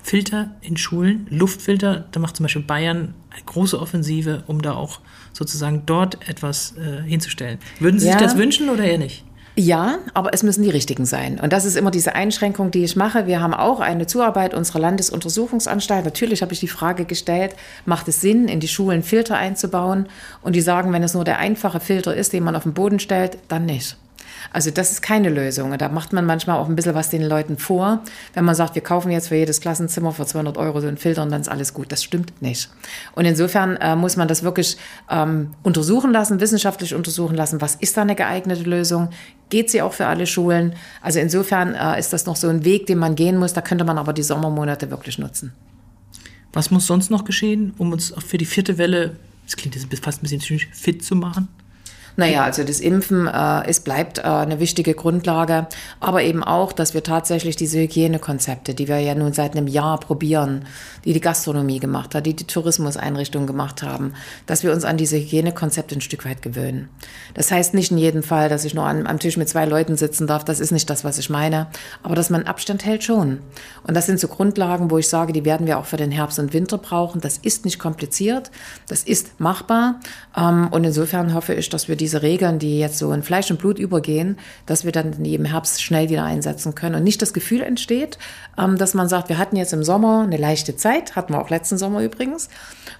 Filter in Schulen, Luftfilter, da macht zum Beispiel Bayern eine große Offensive, um da auch sozusagen dort etwas äh, hinzustellen. Würden Sie ja. sich das wünschen oder eher nicht? Ja, aber es müssen die richtigen sein. Und das ist immer diese Einschränkung, die ich mache. Wir haben auch eine Zuarbeit unserer Landesuntersuchungsanstalt. Natürlich habe ich die Frage gestellt, macht es Sinn, in die Schulen Filter einzubauen? Und die sagen, wenn es nur der einfache Filter ist, den man auf den Boden stellt, dann nicht. Also das ist keine Lösung. Da macht man manchmal auch ein bisschen was den Leuten vor. Wenn man sagt, wir kaufen jetzt für jedes Klassenzimmer für 200 Euro so einen Filter und dann ist alles gut. Das stimmt nicht. Und insofern äh, muss man das wirklich ähm, untersuchen lassen, wissenschaftlich untersuchen lassen. Was ist da eine geeignete Lösung? Geht sie auch für alle Schulen? Also insofern äh, ist das noch so ein Weg, den man gehen muss. Da könnte man aber die Sommermonate wirklich nutzen. Was muss sonst noch geschehen, um uns für die vierte Welle, das klingt jetzt fast ein bisschen zynisch, fit zu machen? Naja, also das Impfen, äh, es bleibt äh, eine wichtige Grundlage, aber eben auch, dass wir tatsächlich diese Hygienekonzepte, die wir ja nun seit einem Jahr probieren, die die Gastronomie gemacht hat, die die Tourismuseinrichtungen gemacht haben, dass wir uns an diese Hygienekonzepte ein Stück weit gewöhnen. Das heißt nicht in jedem Fall, dass ich nur an, am Tisch mit zwei Leuten sitzen darf, das ist nicht das, was ich meine, aber dass man Abstand hält schon. Und das sind so Grundlagen, wo ich sage, die werden wir auch für den Herbst und Winter brauchen. Das ist nicht kompliziert, das ist machbar ähm, und insofern hoffe ich, dass wir die diese Regeln, die jetzt so in Fleisch und Blut übergehen, dass wir dann im Herbst schnell wieder einsetzen können und nicht das Gefühl entsteht, ähm, dass man sagt, wir hatten jetzt im Sommer eine leichte Zeit, hatten wir auch letzten Sommer übrigens,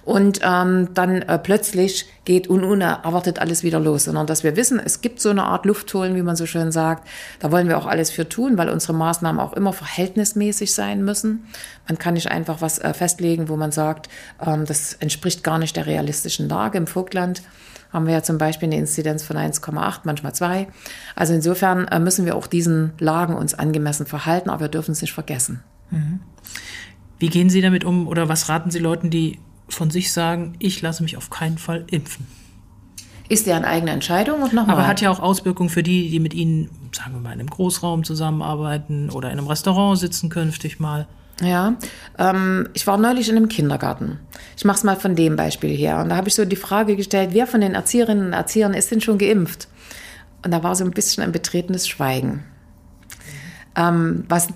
und ähm, dann äh, plötzlich geht un unerwartet alles wieder los, sondern dass wir wissen, es gibt so eine Art Luftholen, wie man so schön sagt. Da wollen wir auch alles für tun, weil unsere Maßnahmen auch immer verhältnismäßig sein müssen. Man kann nicht einfach was äh, festlegen, wo man sagt, ähm, das entspricht gar nicht der realistischen Lage im Vogtland haben wir ja zum Beispiel eine Inzidenz von 1,8, manchmal 2. Also insofern äh, müssen wir auch diesen Lagen uns angemessen verhalten, aber wir dürfen es nicht vergessen. Mhm. Wie gehen Sie damit um oder was raten Sie Leuten, die von sich sagen, ich lasse mich auf keinen Fall impfen? Ist ja eine eigene Entscheidung und nochmal. Aber hat ja auch Auswirkungen für die, die mit Ihnen, sagen wir mal, in einem Großraum zusammenarbeiten oder in einem Restaurant sitzen künftig mal. Ja, ähm, ich war neulich in einem Kindergarten. Ich mache es mal von dem Beispiel her. Und da habe ich so die Frage gestellt, wer von den Erzieherinnen und Erziehern ist denn schon geimpft? Und da war so ein bisschen ein betretenes Schweigen. Ähm, was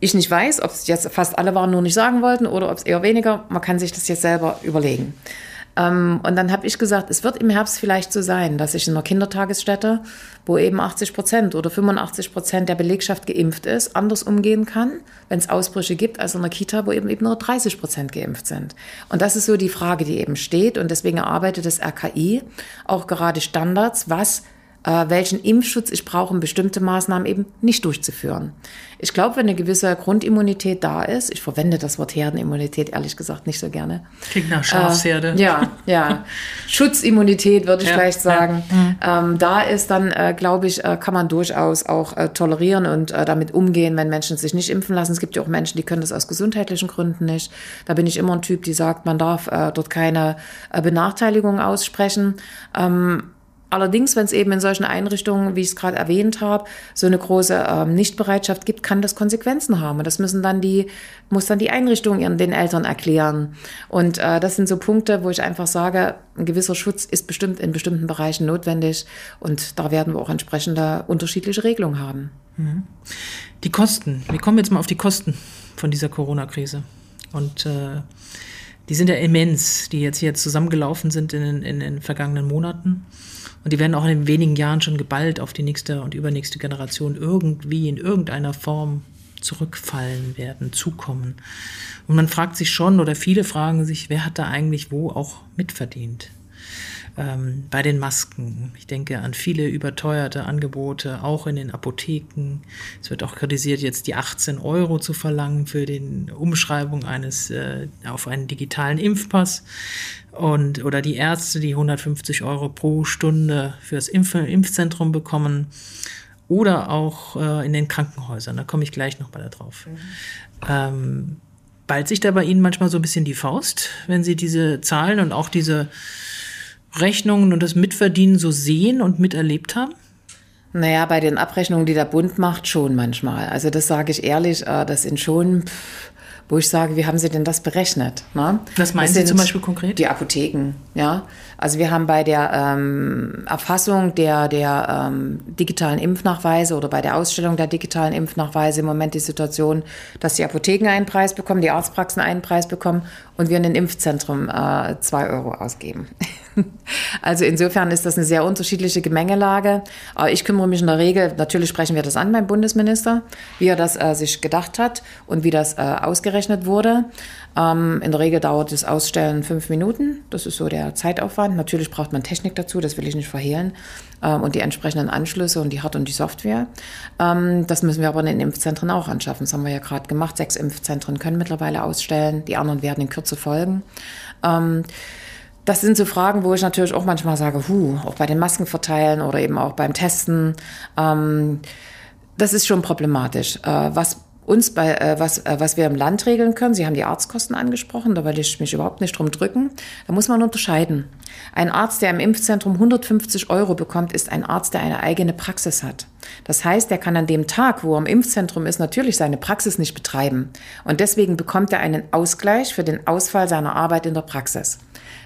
ich nicht weiß, ob es jetzt fast alle waren, nur nicht sagen wollten oder ob es eher weniger. Man kann sich das jetzt selber überlegen. Ähm, und dann habe ich gesagt, es wird im Herbst vielleicht so sein, dass ich in einer Kindertagesstätte, wo eben 80 Prozent oder 85 Prozent der Belegschaft geimpft ist, anders umgehen kann, wenn es Ausbrüche gibt, als in einer Kita, wo eben, eben nur 30 Prozent geimpft sind. Und das ist so die Frage, die eben steht. Und deswegen erarbeitet das RKI auch gerade Standards, was äh, welchen Impfschutz ich brauche, um bestimmte Maßnahmen eben nicht durchzuführen. Ich glaube, wenn eine gewisse Grundimmunität da ist, ich verwende das Wort Herdenimmunität ehrlich gesagt nicht so gerne. Klingt nach Schafsherde. Äh, ja, ja. [laughs] Schutzimmunität würde ich ja, vielleicht sagen. Ja. Mhm. Ähm, da ist dann, äh, glaube ich, äh, kann man durchaus auch äh, tolerieren und äh, damit umgehen, wenn Menschen sich nicht impfen lassen. Es gibt ja auch Menschen, die können das aus gesundheitlichen Gründen nicht. Da bin ich immer ein Typ, die sagt, man darf dort keine Benachteiligung aussprechen. Ähm, Allerdings, wenn es eben in solchen Einrichtungen, wie ich es gerade erwähnt habe, so eine große ähm, Nichtbereitschaft gibt, kann das Konsequenzen haben. Und das müssen dann die, muss dann die Einrichtung ihren, den Eltern erklären. Und äh, das sind so Punkte, wo ich einfach sage, ein gewisser Schutz ist bestimmt in bestimmten Bereichen notwendig. Und da werden wir auch entsprechende unterschiedliche Regelungen haben. Mhm. Die Kosten. Wir kommen jetzt mal auf die Kosten von dieser Corona-Krise. Und äh, die sind ja immens, die jetzt hier zusammengelaufen sind in, in den vergangenen Monaten. Und die werden auch in wenigen Jahren schon geballt auf die nächste und übernächste Generation irgendwie in irgendeiner Form zurückfallen werden, zukommen. Und man fragt sich schon, oder viele fragen sich, wer hat da eigentlich wo auch mitverdient? Ähm, bei den Masken. Ich denke an viele überteuerte Angebote, auch in den Apotheken. Es wird auch kritisiert, jetzt die 18 Euro zu verlangen für die Umschreibung eines äh, auf einen digitalen Impfpass und oder die Ärzte, die 150 Euro pro Stunde fürs Impf Impfzentrum bekommen oder auch äh, in den Krankenhäusern. Da komme ich gleich noch mal drauf. Mhm. Ähm, ballt sich da bei Ihnen manchmal so ein bisschen die Faust, wenn Sie diese Zahlen und auch diese Rechnungen und das Mitverdienen so sehen und miterlebt haben? Naja, bei den Abrechnungen, die der Bund macht, schon manchmal. Also das sage ich ehrlich, äh, das sind schon, wo ich sage, wie haben Sie denn das berechnet? Ne? Was meinen Sie zum Beispiel konkret? Die Apotheken, ja. Also wir haben bei der ähm, Erfassung der, der ähm, digitalen Impfnachweise oder bei der Ausstellung der digitalen Impfnachweise im Moment die Situation, dass die Apotheken einen Preis bekommen, die Arztpraxen einen Preis bekommen und wir in den Impfzentrum äh, zwei Euro ausgeben. [laughs] also insofern ist das eine sehr unterschiedliche Gemengelage. Aber ich kümmere mich in der Regel, natürlich sprechen wir das an beim Bundesminister, wie er das äh, sich gedacht hat und wie das äh, ausgerechnet wurde. Ähm, in der Regel dauert das Ausstellen fünf Minuten. Das ist so der Zeitaufwand. Natürlich braucht man Technik dazu, das will ich nicht verhehlen. Ähm, und die entsprechenden Anschlüsse und die Hard- und die Software. Ähm, das müssen wir aber in den Impfzentren auch anschaffen. Das haben wir ja gerade gemacht. Sechs Impfzentren können mittlerweile ausstellen. Die anderen werden in Kürze folgen. Ähm, das sind so Fragen, wo ich natürlich auch manchmal sage, hu, auch bei den Masken verteilen oder eben auch beim Testen. Ähm, das ist schon problematisch. Äh, was uns bei, äh, was, äh, was wir im Land regeln können, Sie haben die Arztkosten angesprochen, da will ich mich überhaupt nicht drum drücken, da muss man unterscheiden. Ein Arzt, der im Impfzentrum 150 Euro bekommt, ist ein Arzt, der eine eigene Praxis hat. Das heißt, er kann an dem Tag, wo er im Impfzentrum ist, natürlich seine Praxis nicht betreiben. Und deswegen bekommt er einen Ausgleich für den Ausfall seiner Arbeit in der Praxis.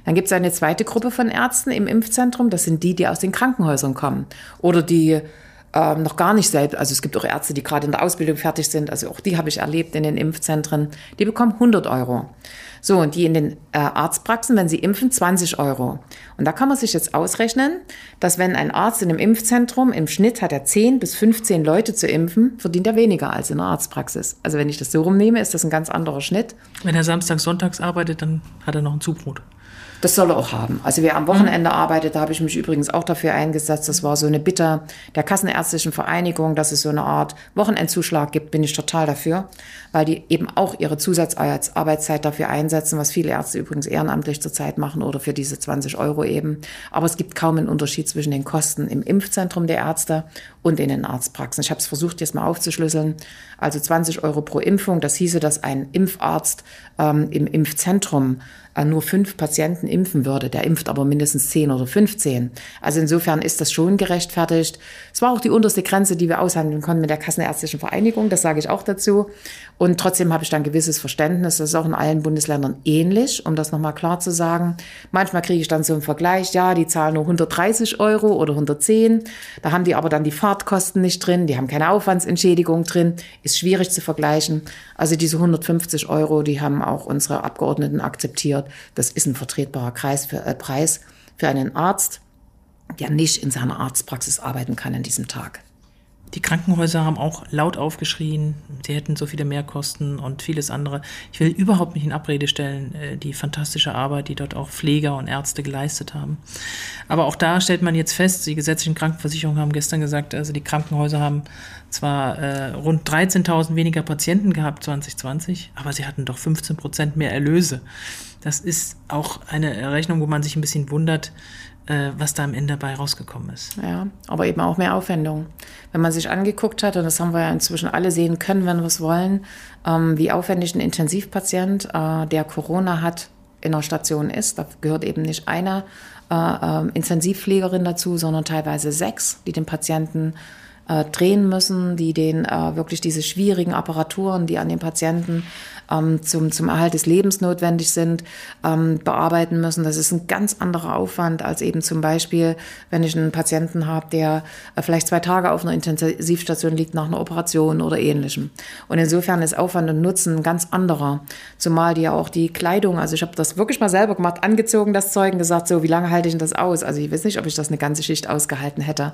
Dann gibt es eine zweite Gruppe von Ärzten im Impfzentrum, das sind die, die aus den Krankenhäusern kommen oder die ähm, noch gar nicht selbst, also es gibt auch Ärzte, die gerade in der Ausbildung fertig sind, also auch die habe ich erlebt in den Impfzentren, die bekommen 100 Euro. So, und die in den äh, Arztpraxen, wenn sie impfen, 20 Euro. Und da kann man sich jetzt ausrechnen, dass wenn ein Arzt in einem Impfzentrum, im Schnitt hat er 10 bis 15 Leute zu impfen, verdient er weniger als in der Arztpraxis. Also wenn ich das so rumnehme, ist das ein ganz anderer Schnitt. Wenn er samstags, sonntags arbeitet, dann hat er noch ein Zubrot. Das soll er auch haben. Also wer am Wochenende mhm. arbeitet, da habe ich mich übrigens auch dafür eingesetzt. Das war so eine Bitte der Kassenärztlichen Vereinigung, dass es so eine Art Wochenendzuschlag gibt, bin ich total dafür, weil die eben auch ihre Zusatzarbeitszeit dafür einsetzen, was viele Ärzte übrigens ehrenamtlich zurzeit machen oder für diese 20 Euro eben. Aber es gibt kaum einen Unterschied zwischen den Kosten im Impfzentrum der Ärzte und in den Arztpraxen. Ich habe es versucht, jetzt mal aufzuschlüsseln. Also 20 Euro pro Impfung, das hieße, dass ein Impfarzt ähm, im Impfzentrum äh, nur fünf Patienten impfen würde. Der impft aber mindestens zehn oder 15. Also insofern ist das schon gerechtfertigt. Es war auch die unterste Grenze, die wir aushandeln konnten mit der Kassenärztlichen Vereinigung. Das sage ich auch dazu. Und trotzdem habe ich dann gewisses Verständnis. Das ist auch in allen Bundesländern ähnlich, um das nochmal klar zu sagen. Manchmal kriege ich dann so einen Vergleich. Ja, die zahlen nur 130 Euro oder 110. Da haben die aber dann die Fahrtkosten nicht drin. Die haben keine Aufwandsentschädigung drin. Ist schwierig zu vergleichen. Also diese 150 Euro, die haben auch unsere Abgeordneten akzeptiert. Das ist ein vertretbarer Kreis für, äh, Preis für einen Arzt, der nicht in seiner Arztpraxis arbeiten kann an diesem Tag. Die Krankenhäuser haben auch laut aufgeschrien, sie hätten so viele Mehrkosten und vieles andere. Ich will überhaupt nicht in Abrede stellen, äh, die fantastische Arbeit, die dort auch Pfleger und Ärzte geleistet haben. Aber auch da stellt man jetzt fest, die gesetzlichen Krankenversicherungen haben gestern gesagt, also die Krankenhäuser haben zwar äh, rund 13.000 weniger Patienten gehabt 2020, aber sie hatten doch 15 Prozent mehr Erlöse. Das ist auch eine Rechnung, wo man sich ein bisschen wundert, was da am Ende dabei rausgekommen ist. Ja, aber eben auch mehr Aufwendung. Wenn man sich angeguckt hat, und das haben wir ja inzwischen alle sehen können, wenn wir es wollen, ähm, wie aufwendig ein Intensivpatient, äh, der Corona hat, in der Station ist. Da gehört eben nicht eine äh, äh, Intensivpflegerin dazu, sondern teilweise sechs, die den Patienten äh, drehen müssen, die den äh, wirklich diese schwierigen Apparaturen, die an den Patienten ähm, zum, zum Erhalt des Lebens notwendig sind, ähm, bearbeiten müssen. Das ist ein ganz anderer Aufwand als eben zum Beispiel, wenn ich einen Patienten habe, der äh, vielleicht zwei Tage auf einer Intensivstation liegt nach einer Operation oder ähnlichem. Und insofern ist Aufwand und Nutzen ein ganz anderer. Zumal die ja auch die Kleidung, also ich habe das wirklich mal selber gemacht, angezogen das Zeug und gesagt, so wie lange halte ich denn das aus? Also ich weiß nicht, ob ich das eine ganze Schicht ausgehalten hätte.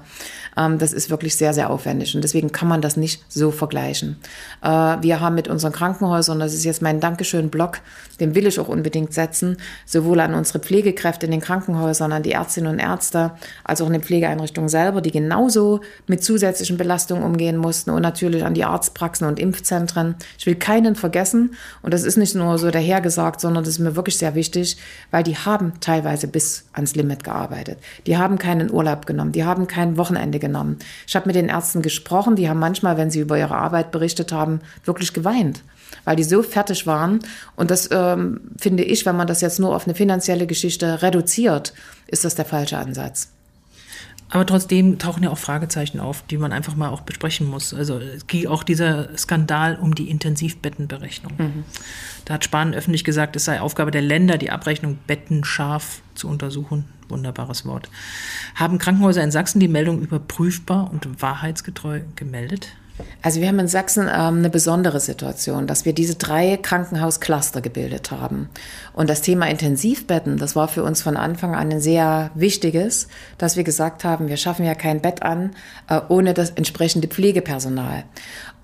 Ähm, das ist wirklich sehr, sehr sehr aufwendig und deswegen kann man das nicht so vergleichen. Äh, wir haben mit unseren Krankenhäusern, das ist jetzt mein Dankeschön-Block, den will ich auch unbedingt setzen, sowohl an unsere Pflegekräfte in den Krankenhäusern, an die Ärztinnen und Ärzte, als auch in den Pflegeeinrichtungen selber, die genauso mit zusätzlichen Belastungen umgehen mussten und natürlich an die Arztpraxen und Impfzentren. Ich will keinen vergessen und das ist nicht nur so dahergesagt, sondern das ist mir wirklich sehr wichtig, weil die haben teilweise bis ans Limit gearbeitet. Die haben keinen Urlaub genommen, die haben kein Wochenende genommen. Ich habe mit den Ärzten gesprochen, die haben manchmal, wenn sie über ihre Arbeit berichtet haben, wirklich geweint weil die so fertig waren. Und das ähm, finde ich, wenn man das jetzt nur auf eine finanzielle Geschichte reduziert, ist das der falsche Ansatz. Aber trotzdem tauchen ja auch Fragezeichen auf, die man einfach mal auch besprechen muss. Also auch dieser Skandal um die Intensivbettenberechnung. Mhm. Da hat Spahn öffentlich gesagt, es sei Aufgabe der Länder, die Abrechnung bettenscharf zu untersuchen. Wunderbares Wort. Haben Krankenhäuser in Sachsen die Meldung überprüfbar und wahrheitsgetreu gemeldet? Also wir haben in Sachsen ähm, eine besondere Situation, dass wir diese drei Krankenhauscluster gebildet haben. Und das Thema Intensivbetten, das war für uns von Anfang an ein sehr wichtiges, dass wir gesagt haben, wir schaffen ja kein Bett an äh, ohne das entsprechende Pflegepersonal.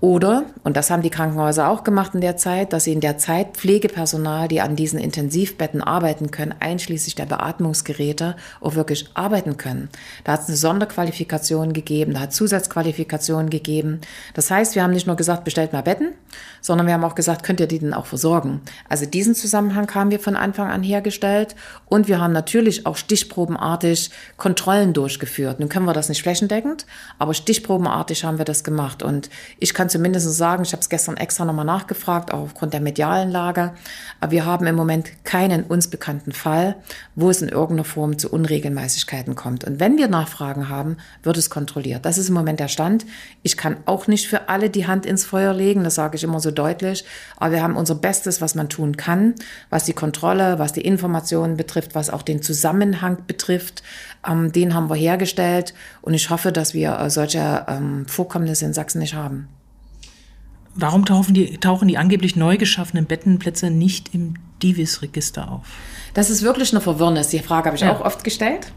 Oder, und das haben die Krankenhäuser auch gemacht in der Zeit, dass sie in der Zeit Pflegepersonal, die an diesen Intensivbetten arbeiten können, einschließlich der Beatmungsgeräte, auch wirklich arbeiten können. Da hat es eine Sonderqualifikation gegeben, da hat Zusatzqualifikationen gegeben. Das heißt, wir haben nicht nur gesagt, bestellt mal Betten, sondern wir haben auch gesagt, könnt ihr die denn auch versorgen? Also diesen Zusammenhang haben wir von Anfang an hergestellt und wir haben natürlich auch stichprobenartig Kontrollen durchgeführt. Nun können wir das nicht flächendeckend, aber stichprobenartig haben wir das gemacht und ich kann zumindest sagen, ich habe es gestern extra nochmal nachgefragt, auch aufgrund der medialen Lage. Aber wir haben im Moment keinen uns bekannten Fall, wo es in irgendeiner Form zu Unregelmäßigkeiten kommt. Und wenn wir Nachfragen haben, wird es kontrolliert. Das ist im Moment der Stand. Ich kann auch nicht für alle die Hand ins Feuer legen, das sage ich immer so deutlich. Aber wir haben unser Bestes, was man tun kann, was die Kontrolle, was die Informationen betrifft, was auch den Zusammenhang betrifft. Ähm, den haben wir hergestellt. Und ich hoffe, dass wir äh, solche ähm, Vorkommnisse in Sachsen nicht haben. Warum tauchen die, tauchen die angeblich neu geschaffenen Bettenplätze nicht im Divis-Register auf? Das ist wirklich eine Verwirrnis. Die Frage habe ich ja. auch oft gestellt.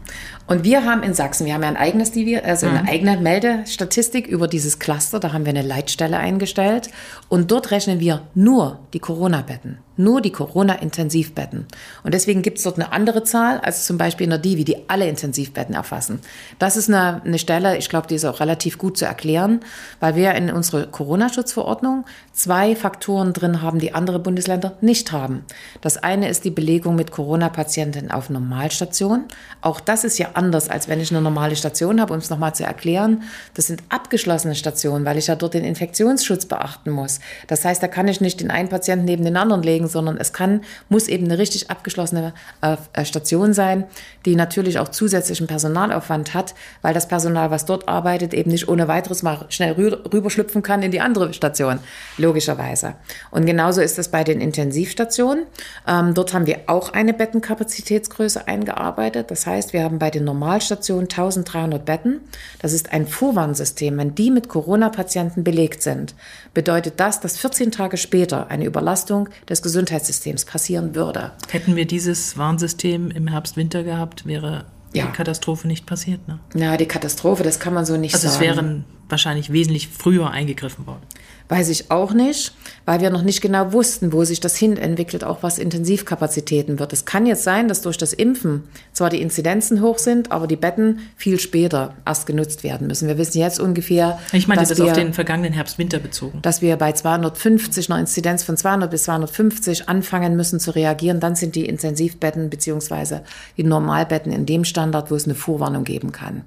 Und wir haben in Sachsen, wir haben ja ein eigenes Divi, also eine mhm. eigene Meldestatistik über dieses Cluster. Da haben wir eine Leitstelle eingestellt. Und dort rechnen wir nur die Corona-Betten nur die Corona-Intensivbetten. Und deswegen gibt es dort eine andere Zahl als zum Beispiel in der Divi, die alle Intensivbetten erfassen. Das ist eine, eine Stelle, ich glaube, die ist auch relativ gut zu erklären, weil wir in unserer Corona-Schutzverordnung zwei Faktoren drin haben, die andere Bundesländer nicht haben. Das eine ist die Belegung mit Corona-Patienten auf Normalstation. Auch das ist ja anders, als wenn ich eine normale Station habe, um es nochmal zu erklären. Das sind abgeschlossene Stationen, weil ich ja dort den Infektionsschutz beachten muss. Das heißt, da kann ich nicht den einen Patienten neben den anderen legen, sondern es kann, muss eben eine richtig abgeschlossene äh, äh, Station sein, die natürlich auch zusätzlichen Personalaufwand hat, weil das Personal, was dort arbeitet, eben nicht ohne weiteres mal schnell rü rüberschlüpfen kann in die andere Station, logischerweise. Und genauso ist es bei den Intensivstationen. Ähm, dort haben wir auch eine Bettenkapazitätsgröße eingearbeitet. Das heißt, wir haben bei den Normalstationen 1300 Betten. Das ist ein Vorwarnsystem. Wenn die mit Corona-Patienten belegt sind, bedeutet das, dass 14 Tage später eine Überlastung des Gesundheitssystems Gesundheitssystems passieren würde. Hätten wir dieses Warnsystem im Herbst, Winter gehabt, wäre ja. die Katastrophe nicht passiert. Ne? Ja, die Katastrophe, das kann man so nicht also sagen. Also es wären wahrscheinlich wesentlich früher eingegriffen worden. Weiß ich auch nicht, weil wir noch nicht genau wussten, wo sich das hin entwickelt, auch was Intensivkapazitäten wird. Es kann jetzt sein, dass durch das Impfen zwar die Inzidenzen hoch sind, aber die Betten viel später erst genutzt werden müssen. Wir wissen jetzt ungefähr. Ich meine, das ist auf den vergangenen Herbst-Winter bezogen. Dass wir bei 250, einer Inzidenz von 200 bis 250 anfangen müssen zu reagieren. Dann sind die Intensivbetten beziehungsweise die Normalbetten in dem Standard, wo es eine Vorwarnung geben kann.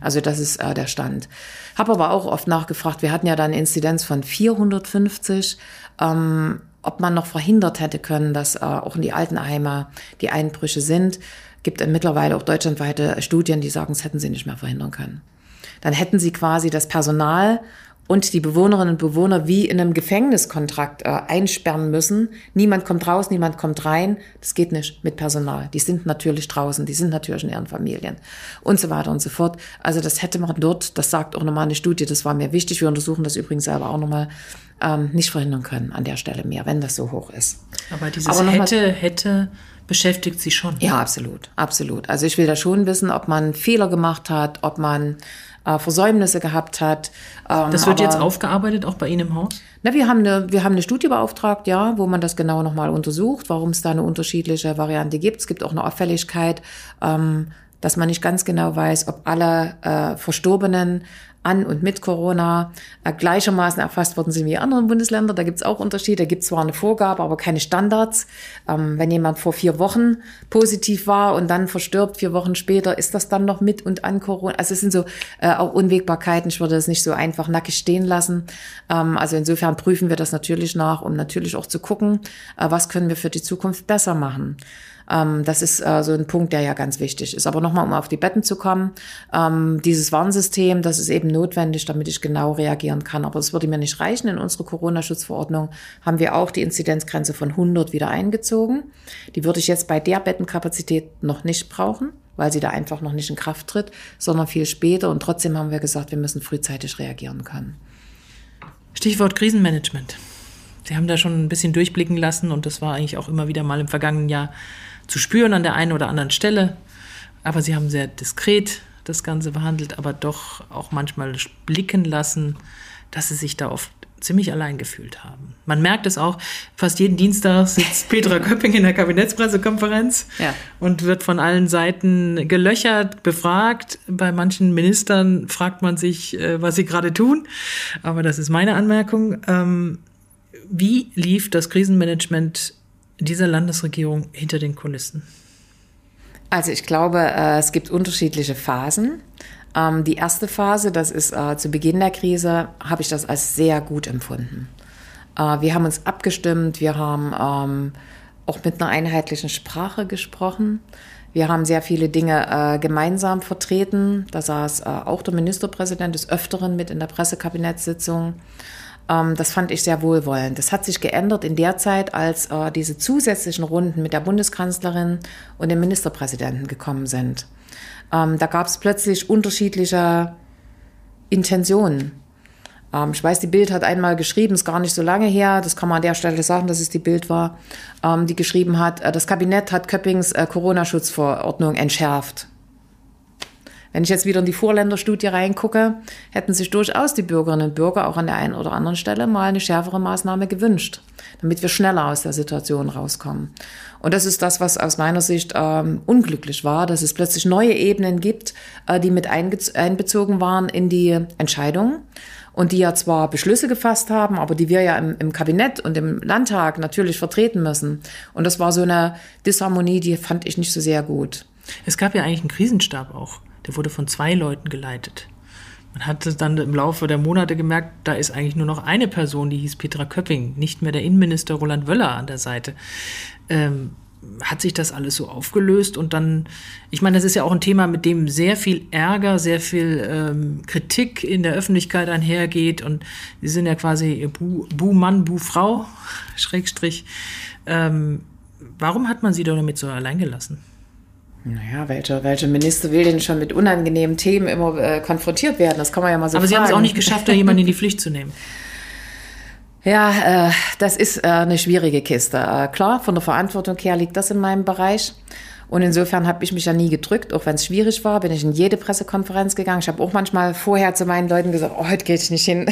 Also das ist äh, der Stand. Habe aber auch oft nachgefragt, wir hatten ja da eine Inzidenz von 450, ähm, ob man noch verhindert hätte können, dass äh, auch in die Altenheime die Einbrüche sind. Gibt mittlerweile auch deutschlandweite Studien, die sagen, es hätten sie nicht mehr verhindern können. Dann hätten sie quasi das Personal und die Bewohnerinnen und Bewohner wie in einem Gefängniskontrakt äh, einsperren müssen. Niemand kommt raus, niemand kommt rein. Das geht nicht mit Personal. Die sind natürlich draußen, die sind natürlich in ihren Familien und so weiter und so fort. Also das hätte man dort, das sagt auch nochmal eine Studie, das war mir wichtig. Wir untersuchen das übrigens selber auch nochmal, ähm, nicht verhindern können an der Stelle mehr, wenn das so hoch ist. Aber dieses Aber hätte, hätte beschäftigt Sie schon. Ja, absolut, absolut. Also ich will da schon wissen, ob man Fehler gemacht hat, ob man äh, Versäumnisse gehabt hat. Ähm, das wird aber, jetzt aufgearbeitet, auch bei Ihnen im Haus? Na, wir haben eine, wir haben eine Studie beauftragt, ja, wo man das genau nochmal untersucht, warum es da eine unterschiedliche Variante gibt. Es gibt auch eine Auffälligkeit, ähm, dass man nicht ganz genau weiß, ob alle äh, Verstorbenen an und mit Corona äh, gleichermaßen erfasst worden sind wie anderen Bundesländer. Da gibt es auch Unterschiede. Da gibt es zwar eine Vorgabe, aber keine Standards. Ähm, wenn jemand vor vier Wochen positiv war und dann verstirbt vier Wochen später, ist das dann noch mit und an Corona? Also es sind so äh, auch Unwägbarkeiten. Ich würde das nicht so einfach nackig stehen lassen. Ähm, also insofern prüfen wir das natürlich nach, um natürlich auch zu gucken, äh, was können wir für die Zukunft besser machen. Ähm, das ist äh, so ein Punkt, der ja ganz wichtig ist. Aber nochmal, um auf die Betten zu kommen, ähm, dieses Warnsystem, das ist eben notwendig, damit ich genau reagieren kann. Aber es würde mir nicht reichen. In unsere Corona-Schutzverordnung haben wir auch die Inzidenzgrenze von 100 wieder eingezogen. Die würde ich jetzt bei der Bettenkapazität noch nicht brauchen weil sie da einfach noch nicht in Kraft tritt, sondern viel später. Und trotzdem haben wir gesagt, wir müssen frühzeitig reagieren können. Stichwort Krisenmanagement. Sie haben da schon ein bisschen durchblicken lassen und das war eigentlich auch immer wieder mal im vergangenen Jahr zu spüren an der einen oder anderen Stelle. Aber sie haben sehr diskret das Ganze behandelt, aber doch auch manchmal blicken lassen, dass sie sich da oft ziemlich allein gefühlt haben. Man merkt es auch, fast jeden Dienstag sitzt Petra [laughs] Köpping in der Kabinettspressekonferenz ja. und wird von allen Seiten gelöchert, befragt. Bei manchen Ministern fragt man sich, äh, was sie gerade tun. Aber das ist meine Anmerkung. Ähm, wie lief das Krisenmanagement dieser Landesregierung hinter den Kulissen? Also ich glaube, äh, es gibt unterschiedliche Phasen. Ähm, die erste Phase, das ist äh, zu Beginn der Krise, habe ich das als sehr gut empfunden. Äh, wir haben uns abgestimmt, wir haben ähm, auch mit einer einheitlichen Sprache gesprochen. Wir haben sehr viele Dinge gemeinsam vertreten. Da saß auch der Ministerpräsident des Öfteren mit in der Pressekabinettssitzung. Ähm, das fand ich sehr wohlwollend. Das hat sich geändert in der Zeit, als äh, diese zusätzlichen Runden mit der Bundeskanzlerin und dem Ministerpräsidenten gekommen sind. Ähm, da gab es plötzlich unterschiedliche Intentionen. Ähm, ich weiß, die Bild hat einmal geschrieben, ist gar nicht so lange her, das kann man an der Stelle sagen, dass es die Bild war, die geschrieben hat, äh, das Kabinett hat Köppings äh, Corona-Schutzverordnung entschärft. Wenn ich jetzt wieder in die Vorländerstudie reingucke, hätten sich durchaus die Bürgerinnen und Bürger auch an der einen oder anderen Stelle mal eine schärfere Maßnahme gewünscht, damit wir schneller aus der Situation rauskommen. Und das ist das, was aus meiner Sicht ähm, unglücklich war, dass es plötzlich neue Ebenen gibt, äh, die mit einbezogen waren in die Entscheidungen und die ja zwar Beschlüsse gefasst haben, aber die wir ja im, im, Kabinett und im Landtag natürlich vertreten müssen. Und das war so eine Disharmonie, die fand ich nicht so sehr gut. Es gab ja eigentlich einen Krisenstab auch. Der wurde von zwei Leuten geleitet. Man hat dann im Laufe der Monate gemerkt, da ist eigentlich nur noch eine Person, die hieß Petra Köpping, nicht mehr der Innenminister Roland Wöller an der Seite. Ähm, hat sich das alles so aufgelöst und dann, ich meine, das ist ja auch ein Thema, mit dem sehr viel Ärger, sehr viel ähm, Kritik in der Öffentlichkeit einhergeht und sie sind ja quasi Bu-Mann, Bu-Frau, [laughs] Schrägstrich. Ähm, warum hat man sie doch damit so allein gelassen? Naja, welcher, welche Minister will denn schon mit unangenehmen Themen immer äh, konfrontiert werden? Das kann man ja mal so Aber fragen. Sie haben es auch nicht geschafft, da jemanden in die Pflicht zu nehmen. Ja, äh, das ist äh, eine schwierige Kiste. Äh, klar, von der Verantwortung her liegt das in meinem Bereich. Und insofern habe ich mich ja nie gedrückt, auch wenn es schwierig war, bin ich in jede Pressekonferenz gegangen. Ich habe auch manchmal vorher zu meinen Leuten gesagt, oh, heute gehe ich nicht hin.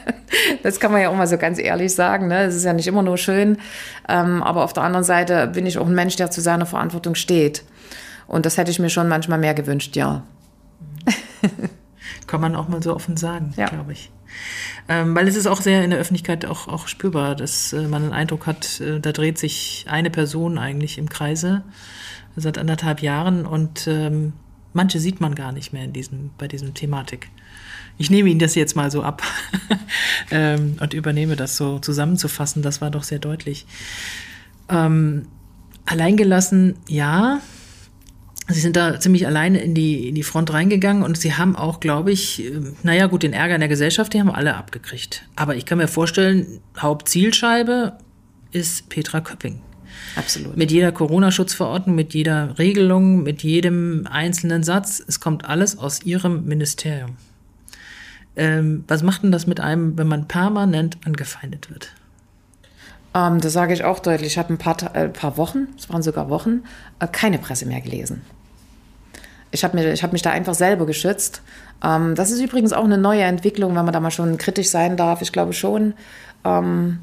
[laughs] das kann man ja auch mal so ganz ehrlich sagen. Ne? Es ist ja nicht immer nur schön. Ähm, aber auf der anderen Seite bin ich auch ein Mensch, der zu seiner Verantwortung steht. Und das hätte ich mir schon manchmal mehr gewünscht, ja. Kann man auch mal so offen sagen, ja. glaube ich. Ähm, weil es ist auch sehr in der Öffentlichkeit auch, auch spürbar, dass äh, man den Eindruck hat, äh, da dreht sich eine Person eigentlich im Kreise seit anderthalb Jahren und ähm, manche sieht man gar nicht mehr in diesem, bei diesem Thematik. Ich nehme Ihnen das jetzt mal so ab [laughs] ähm, und übernehme das so zusammenzufassen. Das war doch sehr deutlich. Ähm, alleingelassen, ja, Sie sind da ziemlich alleine in die, in die Front reingegangen und sie haben auch, glaube ich, ähm, naja, gut, den Ärger in der Gesellschaft, die haben alle abgekriegt. Aber ich kann mir vorstellen, Hauptzielscheibe ist Petra Köpping. Absolut. Mit jeder Corona-Schutzverordnung, mit jeder Regelung, mit jedem einzelnen Satz. Es kommt alles aus ihrem Ministerium. Ähm, was macht denn das mit einem, wenn man permanent angefeindet wird? Ähm, das sage ich auch deutlich. Ich habe ein paar, äh, paar Wochen, es waren sogar Wochen, äh, keine Presse mehr gelesen. ich habe hab mich da einfach selber geschützt. Ähm, das ist übrigens auch eine neue Entwicklung, wenn man da mal schon kritisch sein darf. Ich glaube schon. Ähm,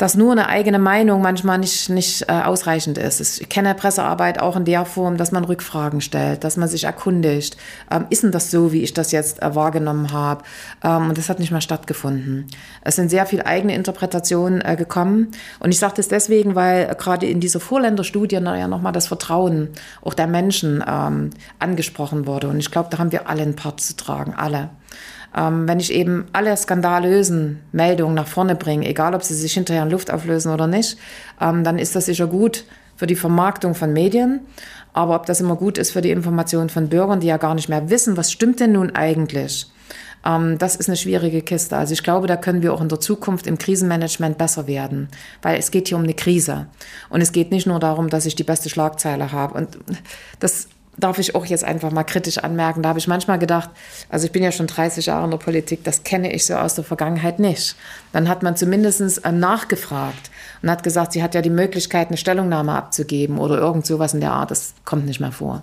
dass nur eine eigene Meinung manchmal nicht, nicht äh, ausreichend ist. Ich kenne Pressearbeit auch in der Form, dass man Rückfragen stellt, dass man sich erkundigt. Ähm, ist denn das so, wie ich das jetzt äh, wahrgenommen habe? Ähm, und das hat nicht mehr stattgefunden. Es sind sehr viele eigene Interpretationen äh, gekommen. Und ich sage das deswegen, weil gerade in dieser Vorländerstudie ja nochmal das Vertrauen auch der Menschen ähm, angesprochen wurde. Und ich glaube, da haben wir alle einen Part zu tragen, alle. Ähm, wenn ich eben alle skandalösen Meldungen nach vorne bringe, egal ob sie sich hinterher in Luft auflösen oder nicht, ähm, dann ist das sicher gut für die Vermarktung von Medien. Aber ob das immer gut ist für die Information von Bürgern, die ja gar nicht mehr wissen, was stimmt denn nun eigentlich? Ähm, das ist eine schwierige Kiste. Also ich glaube, da können wir auch in der Zukunft im Krisenmanagement besser werden, weil es geht hier um eine Krise. Und es geht nicht nur darum, dass ich die beste Schlagzeile habe. Und das darf ich auch jetzt einfach mal kritisch anmerken. Da habe ich manchmal gedacht, also ich bin ja schon 30 Jahre in der Politik, das kenne ich so aus der Vergangenheit nicht. Dann hat man zumindest äh, nachgefragt und hat gesagt, sie hat ja die Möglichkeit, eine Stellungnahme abzugeben oder irgend sowas in der Art. Das kommt nicht mehr vor.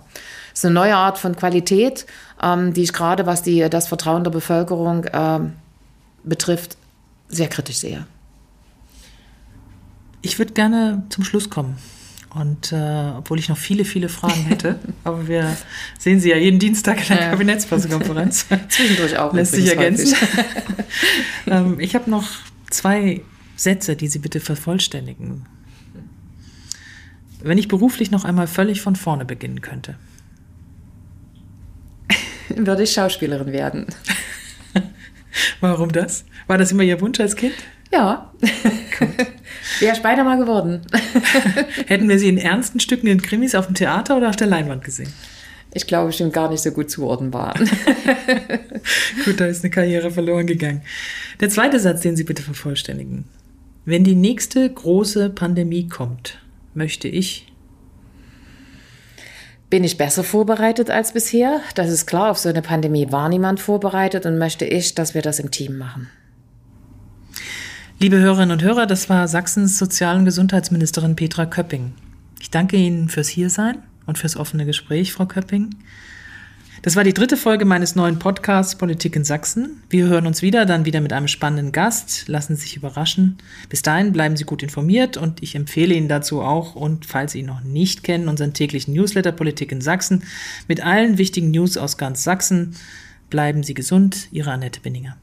Das ist eine neue Art von Qualität, ähm, die ich gerade, was die, das Vertrauen der Bevölkerung ähm, betrifft, sehr kritisch sehe. Ich würde gerne zum Schluss kommen. Und äh, obwohl ich noch viele, viele Fragen hätte, [laughs] aber wir sehen Sie ja jeden Dienstag in der ja. Kabinettspressekonferenz. [laughs] Zwischendurch auch. Lässt sich ergänzen. [laughs] ähm, ich habe noch zwei Sätze, die Sie bitte vervollständigen. Wenn ich beruflich noch einmal völlig von vorne beginnen könnte. Würde ich Schauspielerin werden. Warum das? War das immer Ihr Wunsch als Kind? Ja. Wäre ich beinahe mal geworden. [laughs] Hätten wir sie in ernsten Stücken in Krimis auf dem Theater oder auf der Leinwand gesehen? Ich glaube, schon gar nicht so gut zuordnenbar. [laughs] gut, da ist eine Karriere verloren gegangen. Der zweite Satz, den Sie bitte vervollständigen. Wenn die nächste große Pandemie kommt, möchte ich. Bin ich besser vorbereitet als bisher? Das ist klar, auf so eine Pandemie war niemand vorbereitet und möchte ich, dass wir das im Team machen. Liebe Hörerinnen und Hörer, das war Sachsens Sozial- und Gesundheitsministerin Petra Köpping. Ich danke Ihnen fürs Hiersein und fürs offene Gespräch, Frau Köpping. Das war die dritte Folge meines neuen Podcasts Politik in Sachsen. Wir hören uns wieder, dann wieder mit einem spannenden Gast. Lassen Sie sich überraschen. Bis dahin bleiben Sie gut informiert und ich empfehle Ihnen dazu auch, und falls Sie ihn noch nicht kennen, unseren täglichen Newsletter Politik in Sachsen mit allen wichtigen News aus ganz Sachsen. Bleiben Sie gesund, Ihre Annette Binninger.